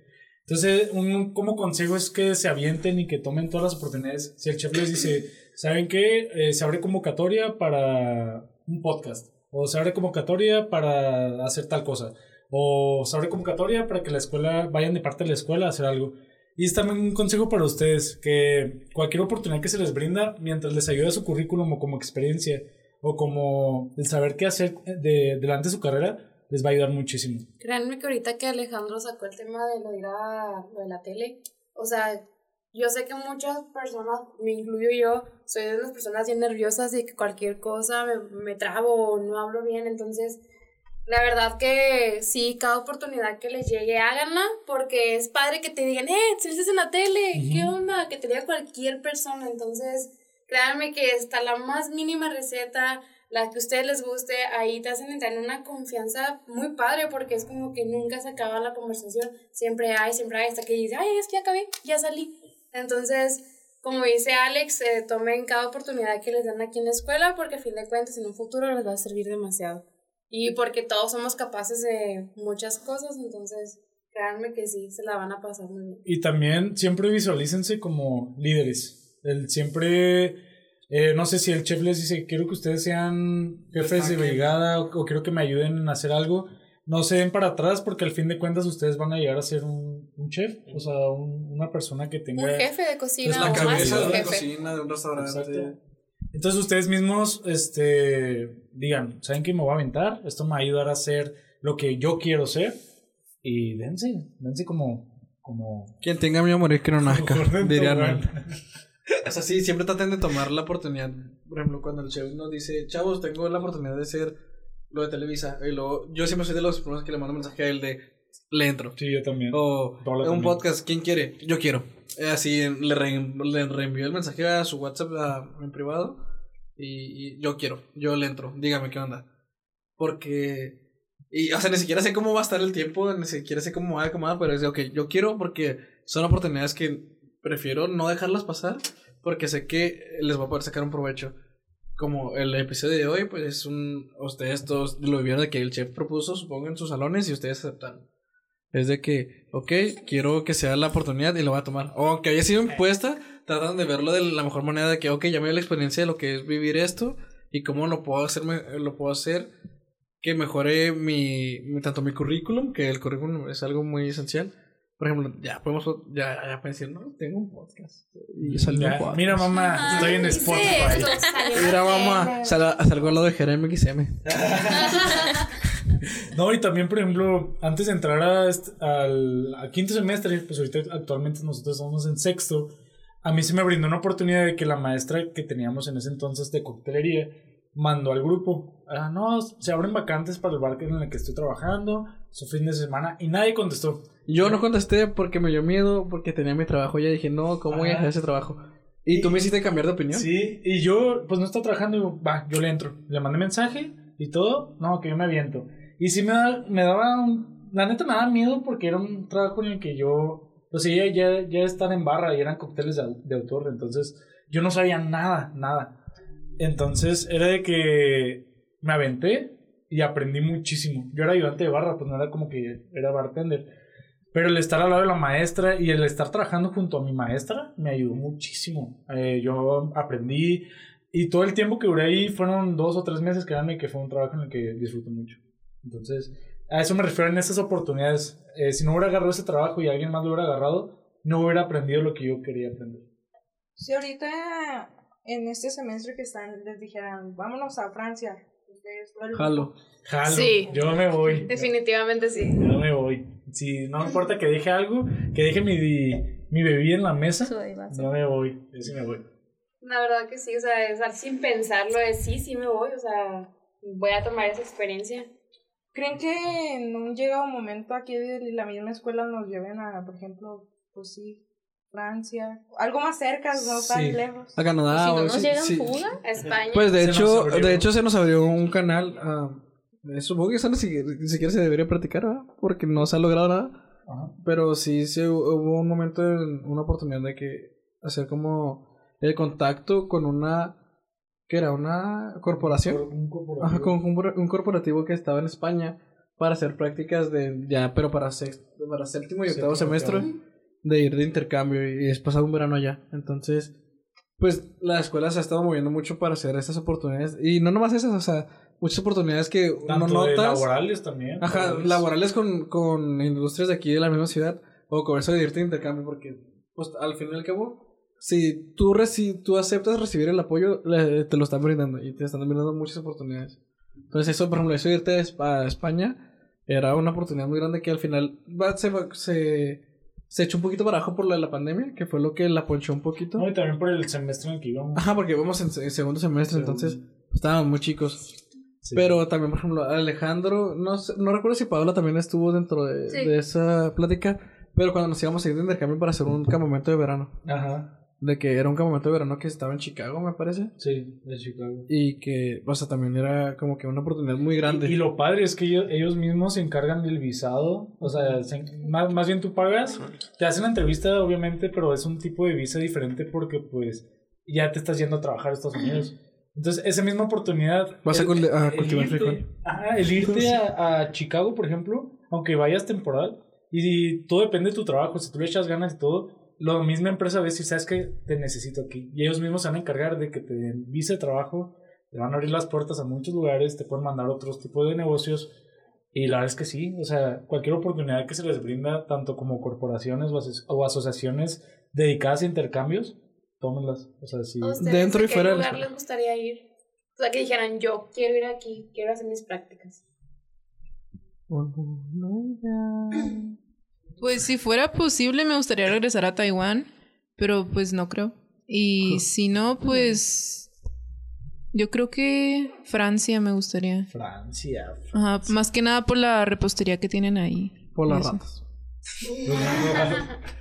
B: Entonces, un como consejo es que se avienten y que tomen todas las oportunidades. Si el chef les dice, ¿saben qué? Eh, se abre convocatoria para un podcast. O se abre convocatoria para hacer tal cosa. O se abre convocatoria para que la escuela, vayan de parte de la escuela a hacer algo. Y es también un consejo para ustedes, que cualquier oportunidad que se les brinda, mientras les ayude a su currículum o como experiencia, o como el saber qué hacer de, delante de su carrera, les va a ayudar muchísimo.
C: Créanme que ahorita que Alejandro sacó el tema de lo de, ir a- lo de la tele, o sea, yo sé que muchas personas, me incluyo yo, soy de las personas bien nerviosas y que cualquier cosa me, me trabo o no hablo bien, entonces la verdad que sí, cada oportunidad que les llegue, háganla, porque es padre que te digan, eh, saliste en la tele, ¿qué onda? Que te diga cualquier persona, entonces créanme que hasta la más mínima receta, la que a ustedes les guste, ahí te hacen entrar en una confianza muy padre, porque es como que nunca se acaba la conversación, siempre hay, siempre hay, hasta que dices, ay, es que ya acabé, ya salí. Entonces, como dice Alex, eh, tomen cada oportunidad que les dan aquí en la escuela, porque a fin de cuentas en un futuro les va a servir demasiado. Y porque todos somos capaces de muchas cosas, entonces créanme que sí, se la van a pasar muy bien.
B: Y también siempre visualícense como líderes. El siempre, eh, no sé si el chef les dice, quiero que ustedes sean jefes de brigada o, o quiero que me ayuden en hacer algo. No se den para atrás porque al fin de cuentas ustedes van a llegar a ser un, un chef, o sea, un- una persona que tenga...
C: Un jefe de cocina
A: Es la
C: o
A: cabeza de
C: un
A: una
C: jefe.
A: cocina, de un restaurante.
B: Exacto. Entonces ustedes mismos, este, digan, ¿saben qué me voy a aventar? Esto me va a ayudar a hacer lo que yo quiero ser. Y dense, dense como, como...
A: Quien tenga miedo a morir que no nazca, diría. O sea, sí, siempre traten de tomar la oportunidad. Por ejemplo, cuando el chef nos dice, chavos, tengo la oportunidad de ser lo de Televisa. Y luego, yo siempre soy de los primeros que le mando mensaje a él de, le entro.
B: Sí, yo también.
A: O
B: Paula
A: un
B: también.
A: podcast, ¿quién quiere? Yo quiero. Eh, Así le, re- le reenvío el mensaje a su WhatsApp a- en privado. Y, y yo quiero, yo le entro. Dígame qué onda. Porque. Y, o sea, ni siquiera sé cómo va a estar el tiempo, ni siquiera sé cómo va a acomodar, pero es de, ok, yo quiero porque son oportunidades que prefiero no dejarlas pasar porque sé que les voy a poder sacar un provecho. Como el episodio de hoy, pues es un. Ustedes todos lo vieron de que el chef propuso, supongo, en sus salones y ustedes aceptaron. Es de que, ok, quiero que sea la oportunidad y lo voy a tomar. O aunque haya sido impuesta, tratan de verlo de la mejor manera de que, ok, ya me dio la experiencia de lo que es vivir esto y cómo lo puedo hacer, lo puedo hacer que mejore mi- tanto mi currículum, que el currículum es algo muy esencial. Por ejemplo, ya podemos, ya, ya pueden decir, no, tengo un podcast. Y salió un
B: Ya,
A: podcast.
B: mira mamá, estoy en Spotify.
C: sí, esto
A: Mira, mamá, sal- salgo al lado de Jeremy XM.
B: No, y también, por ejemplo, antes de entrar a al, quinto semestre, pues ahorita actualmente nosotros estamos en sexto, a mí se me brindó una oportunidad de que la maestra que teníamos en ese entonces de coctelería mandó al grupo, ah, no, se abren vacantes para el bar en el que estoy trabajando, su fin de semana, y nadie contestó.
A: Yo no contesté porque me dio miedo, porque tenía mi trabajo. Ya dije, no, ¿cómo voy a hacer ese trabajo? Y tú me hiciste cambiar de opinión.
B: Sí, y yo, pues no estaba trabajando, y digo, va, yo le entro. Le mandé mensaje y todo, no, que yo me aviento. Y sí me, da- me daba, un- la neta me daba miedo porque era un trabajo en el que yo, pues sí, ya, ya, ya estar en barra y eran cócteles de, de autor, entonces yo no sabía nada, nada. Entonces era de que me aventé y aprendí muchísimo. Yo era ayudante de barra, pues no era como que era bartender. Pero el estar al lado de la maestra y el estar trabajando junto a mi maestra me ayudó muchísimo. Eh, yo aprendí y todo el tiempo que duré ahí fueron dos o tres meses, créanme que fue un trabajo en el que disfruté mucho. Entonces, a eso me refiero en esas oportunidades. Eh, si no hubiera agarrado ese trabajo y alguien más lo hubiera agarrado, no hubiera aprendido lo que yo quería aprender.
I: Si ahorita en este semestre que están les dijeran, vámonos a Francia. El
A: Jalo.
B: Jalo.
C: Sí.
B: Yo me voy.
C: Definitivamente sí.
B: Yo me voy. Si no me importa que deje algo, que deje mi, mi bebida en la mesa, yo me voy. Yo sí me voy.
C: La verdad que sí, o sea, es sin pensarlo, es sí, sí me voy, o sea, voy a tomar esa experiencia.
I: ¿Creen que en un llegado momento aquí de la misma escuela nos lleven a, por ejemplo, pues sí, Francia? Algo más cerca, no tan
B: Sí.
I: lejos.
A: A Canadá.
H: si no nos
A: sí-
H: llegan
A: sí.
H: fuga,
C: España.
A: Pues de
B: Se
A: hecho, de hecho se nos abrió un canal. eh, supongo que eso ni siquiera, ni siquiera se debería practicar, ¿verdad? Porque no se ha logrado nada.
B: Ajá.
A: Pero sí se, hubo un momento, en, una oportunidad de que hacer como el contacto con una. que era? Una corporación.
B: Un corporativo.
A: Ajá, con un, un corporativo que estaba en España para hacer prácticas de ya, pero para, sex- para séptimo y octavo semestre
B: octavo.
A: De ir de intercambio y es pasado un verano allá. Entonces, pues la escuela se ha estado moviendo mucho para hacer estas oportunidades y no nomás esas, o sea, muchas oportunidades que
B: Tanto de
A: notas.
B: laborales también.
A: Ajá,
B: laborales.
A: con, con industrias de aquí de la misma ciudad o con eso de irte de intercambio porque pues al fin y al cabo si tú reci tú aceptas recibir el apoyo le- te lo están brindando y te están brindando muchas oportunidades entonces eso por ejemplo eso de irte a Espa- a España era una oportunidad muy grande que al final va- se, se, se echó un poquito para abajo por la, la pandemia que fue lo que la ponchó un poquito
B: No, y también por el semestre en el que íbamos.
A: ajá porque íbamos en, se- segundo semestre
B: Segundo.
A: entonces estábamos muy chicos
B: Sí.
A: pero también, por ejemplo, Alejandro, no, sé- no recuerdo si Paola también estuvo dentro de,
C: Sí.
A: de esa plática, pero cuando nos íbamos a ir de intercambio para hacer un campamento de verano,
B: Ajá.
A: De que era un campamento de verano que estaba en Chicago, me parece,
B: Sí, de Chicago.
A: y que, o sea, también era como que una oportunidad muy grande.
B: Y, y lo padre es que ellos, ellos mismos se encargan del visado. O sea, se en- más, más bien tú pagas, te hacen la entrevista, obviamente, pero es un tipo de visa diferente porque, pues, ya te estás yendo a trabajar a Estados Unidos. Entonces, esa misma oportunidad.
A: Vas a
B: el-
A: a
B: el
A: cultivar
B: irte-
A: frijol.
B: Ajá, el irte a, a Chicago, por ejemplo, aunque vayas temporal, y todo depende de tu trabajo, si tú le echas ganas y todo, la misma empresa ve si sabes que te necesito aquí. Y ellos mismos se van a encargar de que te den visa de trabajo, te van a abrir las puertas a muchos lugares, te pueden mandar otros tipos de negocios. Y la verdad es que sí, o sea, cualquier oportunidad que se les brinda, tanto como corporaciones o, aso- o asociaciones dedicadas a intercambios, tómenlas. O sea, sí.
C: ¿A
A: Dentro
C: a
A: y
C: qué
A: fuera de la
C: lugar les gustaría ir? O sea, que dijeran, yo quiero ir aquí, quiero hacer mis prácticas.
E: Pues si fuera posible me gustaría regresar a Taiwán, pero pues no creo. Y si no, pues yo creo que Francia me gustaría.
B: Francia.
E: Ajá, más que nada por la repostería que tienen ahí.
A: Por las
E: Eso.
A: ratas.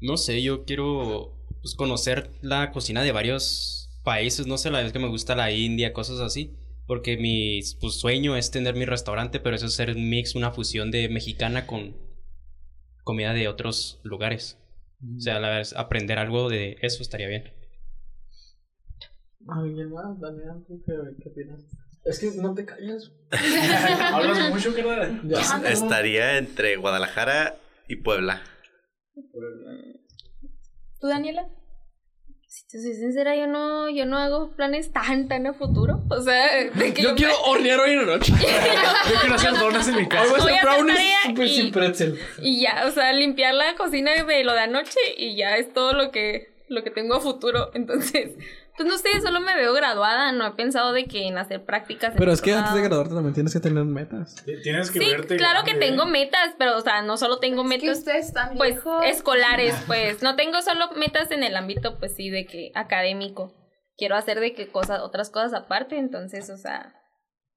G: No sé, yo quiero pues, conocer la cocina de varios países. No sé, la vez que me gusta la India, cosas así. Porque mi pues, sueño es tener mi restaurante, pero eso es hacer un mix, una fusión de mexicana con comida de otros lugares. O sea, la vez, aprender algo de eso estaría bien.
A: ¿Alguien más? Daniel, ¿tú qué, qué opinas? Es que no te callas.
B: Hablas mucho, carnal.
A: Ya.
D: Estaría entre Guadalajara y Puebla.
H: ¿Tú, Daniela? Si te soy sincera, yo no, yo no hago planes tan, tan a futuro. O sea, de que
A: Yo quiero hornear hoy en la noche.
B: Yo quiero hacer donas en mi
A: Hoy
B: casa.
A: voy a
H: Voy
A: hacer
H: a hacer
A: brownies
H: y-
A: sin pretzel.
H: Y ya, o sea, limpiar la cocina de lo de anoche y ya es todo lo que, lo que tengo a futuro. Entonces, pues no sé, solo me veo graduada, no he pensado de que en hacer prácticas. en
A: Pero es que antes de graduarte también tienes que tener metas.
B: Tienes que
H: Sí,
B: verte.
H: claro que tengo metas, pero o sea, no solo tengo
C: Es
H: metas pues
C: viejos.
H: escolares, pues no tengo solo metas en el ámbito pues sí de que académico. Quiero hacer de que cosas otras cosas aparte, entonces, o sea,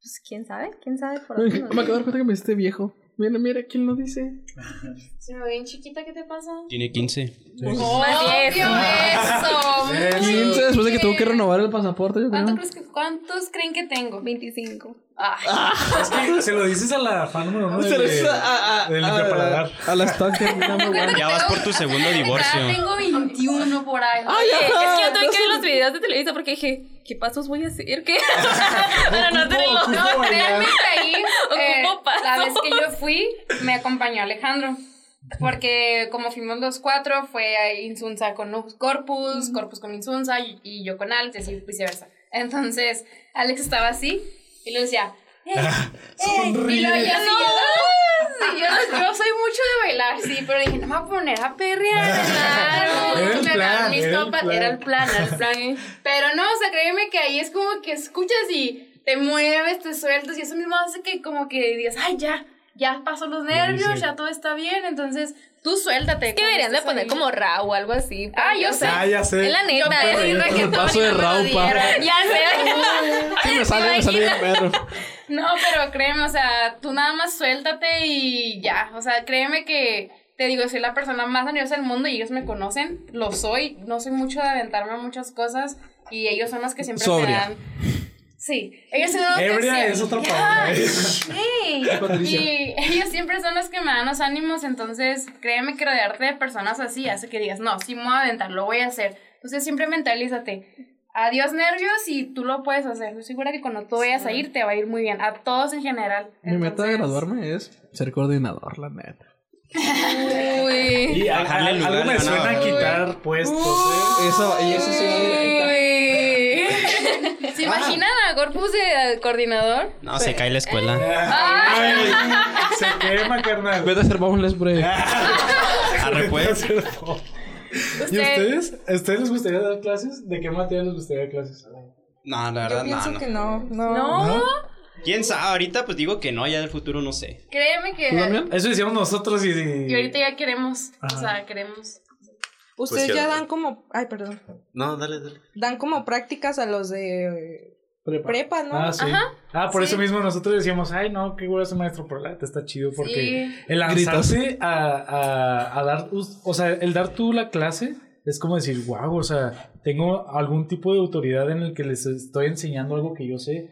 H: pues quién sabe, quién sabe por dónde
A: me acabo de dar cuenta que me hiciste viejo. Mira, mira, ¿quién lo dice?
C: Se me ve bien chiquita, ¿qué te pasa?
G: Tiene 15.
H: Más diez.
C: ¡Obvio eso!
A: 15 después de que tuvo que renovar el pasaporte, yo creo.
C: ¿Cuánto crees que- ¿Cuántos creen que tengo?
H: 25.
C: Ay,
B: Es que se lo dices a la fan número uno
A: Se
B: del,
A: lo hice a, a,
B: del
A: a- la stalker.
G: Ya vas por tu segundo divorcio.
C: Ya tengo 21 por ahí.
H: Oye, es que yo tuve que ver los videos de Televisa porque dije, ¿qué pasos voy a hacer? ¿Qué? No hacerlo.
C: No, créanme que ahí, eh,
H: Ocupo pasos.
C: la vez que yo fui, me acompañó Alejandro. Porque como fuimos los cuatro, fue Insunza con Corpus, Corpus con Insunza y, y yo con Alex, y viceversa. Entonces, Alex estaba así y le decía, eh, eh, y luego yo sí, yo, yo soy mucho de bailar, sí, pero dije, no me voy a poner a perrear, claro,
B: Era el plan,
C: mis
B: era el plan.
C: era el plan, era el plan. Pero no, o sea, créeme que ahí es como que escuchas y te mueves, te sueltas y eso mismo hace que como que digas, ay, ya, ya pasó los nervios, ya todo está bien, entonces tú suéltate.
H: Es que deberían de poner como Ra o algo así.
C: Ah, yo
H: o
C: sé.
B: Ah, ya sé.
H: Es la neta,
C: Yo puedo
H: ¿eh?
C: reggaetón
A: paso de Raupa.
C: dieron.
H: Ya sé.
A: Sí, me sale, me sale bien perro.
C: No, pero créeme, o sea, tú nada más suéltate y ya. O sea, créeme que te digo, soy la persona más nerviosa del mundo y ellos me conocen, lo soy. No soy mucho de aventarme a muchas cosas y ellos son los que siempre
A: Sobria.
C: me dan. Sí, ellos son los que
B: Ebria
C: siempre-
B: es otra
C: Ya,
B: palabra.
C: sí.
A: Patricia.
C: Y ellos siempre son los que me dan los ánimos, entonces créeme que rodearte de personas así hace que digas, no, sí me voy a aventar, lo voy a hacer. Entonces siempre mentalízate. Adiós nervios y tú lo puedes hacer. Estoy segura que cuando tú vayas a ir te va a ir muy bien. A todos en general.
A: Mi meta de graduarme es ser coordinador, la neta.
H: Uy.
B: Y a- a-
G: lugar
B: algo me suena a quitar puestos, ¿eh?
A: Eso, y eso sí.
C: ¿Se imaginan a Corpus de coordinador?
G: No, se cae la escuela.
B: Ay, se quema, carnal.
A: Vete a ser homeless, bre.
G: Arre, pues.
B: ¿Y
C: Usted-
B: ustedes? ¿A ustedes les gustaría dar clases? ¿De qué materia les gustaría dar clases?
G: No, la
I: Yo
G: verdad,
I: pienso
G: no, no.
I: que no, no.
C: No,
G: ¿Quién sabe? Ahorita pues digo que no, ya del futuro no sé.
C: créeme que.
A: ¿Tú también?
B: Eso decíamos nosotros y...
C: Y ahorita ya queremos. O
B: Ajá.
C: sea, queremos.
I: Ustedes
D: Pues
I: ya
D: ya-
I: dan como, ay, perdón,
D: No, dale, dale.
I: dan como prácticas a los de prepa, ¿no?
B: Ah, sí.
C: Ajá,
B: Ah, por
C: sí.
B: eso mismo nosotros decíamos, ay, no, qué güey ese maestro, pero la neta está chido porque
C: Sí.
B: el lanzarse a, a, a dar, o sea, el dar tú la clase es como decir, wow, o sea, tengo algún tipo de autoridad en el que les estoy enseñando algo que yo sé.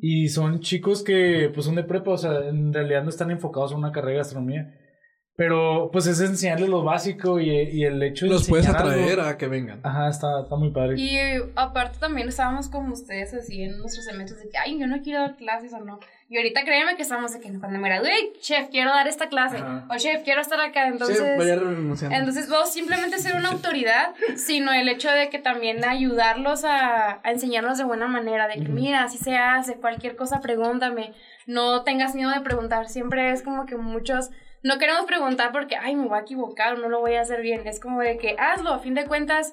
B: Y son chicos que, pues, son de prepa, o sea, en realidad no están enfocados en una carrera de gastronomía. Pero, pues, es enseñarles lo básico y, y el hecho de
A: Los puedes
B: algo-
A: atraer a que vengan.
B: Ajá, está, está muy padre.
C: Y aparte también estábamos como ustedes así en nuestros semestres de que, ay, yo no quiero dar clases o no. Y ahorita créeme que estamos de que cuando me gradúe, chef, quiero dar esta clase.
B: Ajá.
C: O chef, quiero estar acá. Entonces,
A: sí, vaya renunciando.
C: entonces vos simplemente ser una autoridad, sino el hecho de que también ayudarlos a, a enseñarlos de buena manera, de que mira, así se hace, cualquier cosa pregúntame, no tengas miedo de preguntar, siempre es como que muchos no queremos preguntar porque, ay, me voy a equivocar, no lo voy a hacer bien, es como de que hazlo, a fin de cuentas,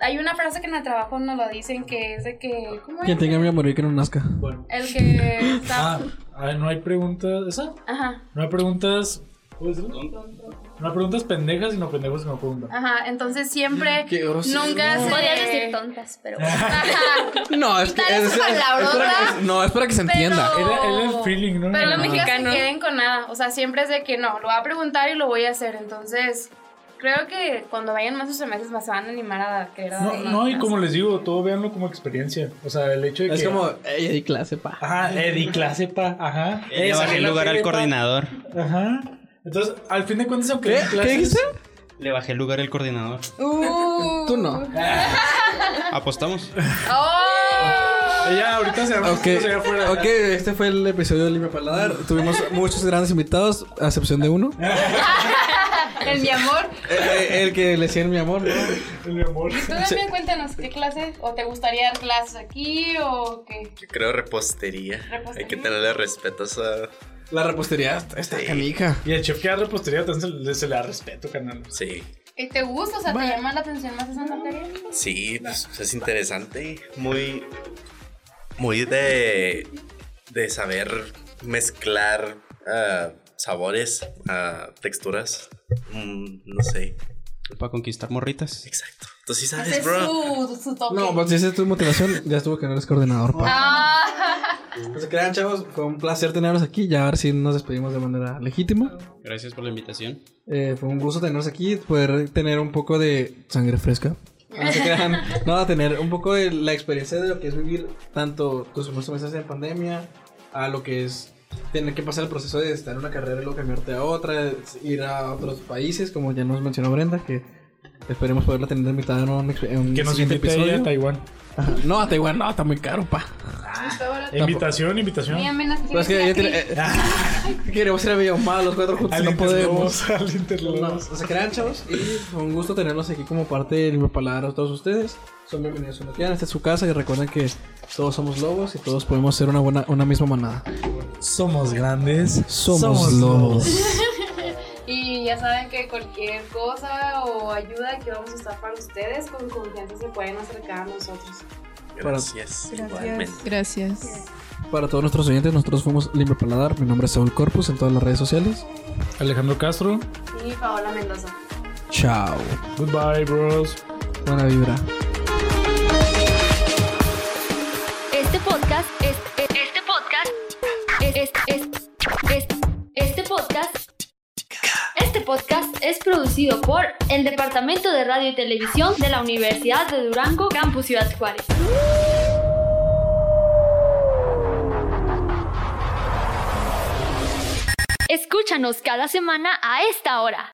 C: hay una frase que en el trabajo nos lo dicen que es de que, ¿cómo es?
A: Quien tenga miedo a morir que no nazca.
B: Bueno.
C: El que está...
B: Ah, a ver, no hay preguntas. ¿Esa?
C: Ajá.
B: No hay preguntas. No preguntas pendejas, sino pendejos que no preguntan.
C: Ajá, entonces siempre,
A: Qué
C: nunca se...
H: Podrías decir tontas, pero.
C: Ajá.
A: No, es que. Es, es- es para que- no, es para que se entienda.
C: Pero-
B: Era, era el feeling, ¿no?
C: Pero los mexicanos no se queden con nada. O sea, siempre es de que no, lo voy a preguntar y lo voy a hacer. Entonces, creo que cuando vayan más sus semestres más se van a animar a querer dar
B: No,
C: más
B: no, y como les digo, todo véanlo como experiencia. O sea, el hecho de
A: Es
B: que.
A: como, ey, di clase, pa.
B: Ajá, di clase, pa. Ajá.
G: Ya
B: Eh,
G: el lugar al
B: feria, pa.
G: coordinador.
B: Ajá. Entonces, al fin de cuentas, aunque
A: ¿Qué?
B: clases.
A: ¿Qué dijiste?
G: Le bajé el lugar al coordinador.
I: Uh,
A: Tú no.
G: ¿Apostamos?
C: ¡Oh!
B: Ella ahorita se va
A: Ok,
B: allá afuera.
A: ok, este fue el episodio de Libre Paladar. Tuvimos muchos grandes invitados, a excepción de uno.
C: El mi amor.
A: El que le decía mi amor, ¿no?
B: Mi amor.
C: Tú también cuéntanos qué clase, o te gustaría dar clases aquí, o qué.
D: Yo creo repostería.
C: Repostería.
D: Hay que tenerle respeto a esa.
A: La repostería está,
D: Sí.
A: canija.
B: Y el chef que da repostería también se, le- se le da respeto, canal.
D: Sí.
C: ¿Y te gusta? O sea, ¿te llama la atención más esa materia?
D: Sí, pues es interesante. Muy. Muy de. De saber mezclar ah, sabores, ah, texturas. Mm, no sé.
G: Para conquistar morritas.
D: Exacto. Tú sí
C: Ese
D: sabes,
C: es
D: bro.
C: su, su toque.
A: No, pues si esa es tu motivación, ya estuvo que no eres coordinador, pa.
C: Ah.
A: Pues se crean, chavos, fue un placer tenerlos aquí. Ya a ver si nos despedimos de manera legítima.
G: Gracias por la invitación.
A: Eh, fue un gusto tenerlos aquí, poder tener un poco de sangre fresca. No se crean, no, tener un poco de la experiencia de lo que es vivir tanto tus primeros meses en pandemia, a lo que es tener que pasar el proceso de estar en una carrera y luego cambiarte a otra, ir a otros países, como ya nos mencionó Brenda, que esperemos poderla tener invitada en un, en un
B: Que nos
A: siguiente
B: invite
A: episodio.
B: a Taiwán.
A: No, a Taiwán, no, está muy caro, pa.
B: Invitación, invitación.
A: Pero es que ella tiene, eh, queremos ir a Villamar, los cuatro juntos,
B: Al
A: no podemos.
B: Interlobos, al
A: No,
B: Interlobos.
A: se crean, chavos. Y fue un gusto tenerlos aquí como parte del Libre Palabra a todos ustedes. Son bienvenidos cuando quieran. Esta es su casa y recuerden que todos somos lobos y todos podemos ser una buena, una misma manada.
B: Somos grandes.
A: Somos lobos.
C: Ya saben que cualquier cosa o ayuda que vamos a estar para ustedes, con confianza se pueden acercar a nosotros.
D: Gracias. Igualmente.
E: Gracias.
A: Para todos nuestros oyentes, nosotros fuimos Limpia Paladar. Mi nombre es Saúl Corpus en todas las redes sociales.
B: Alejandro Castro.
C: Y Paola Mendoza.
A: Chao.
B: Goodbye, bros.
A: Buena vibra.
J: Este podcast es, es- este podcast es, es, es, es- este podcast este podcast es producido por el Departamento de Radio y Televisión de la Universidad de Durango, Campus Ciudad Juárez. Escúchanos cada semana a esta hora.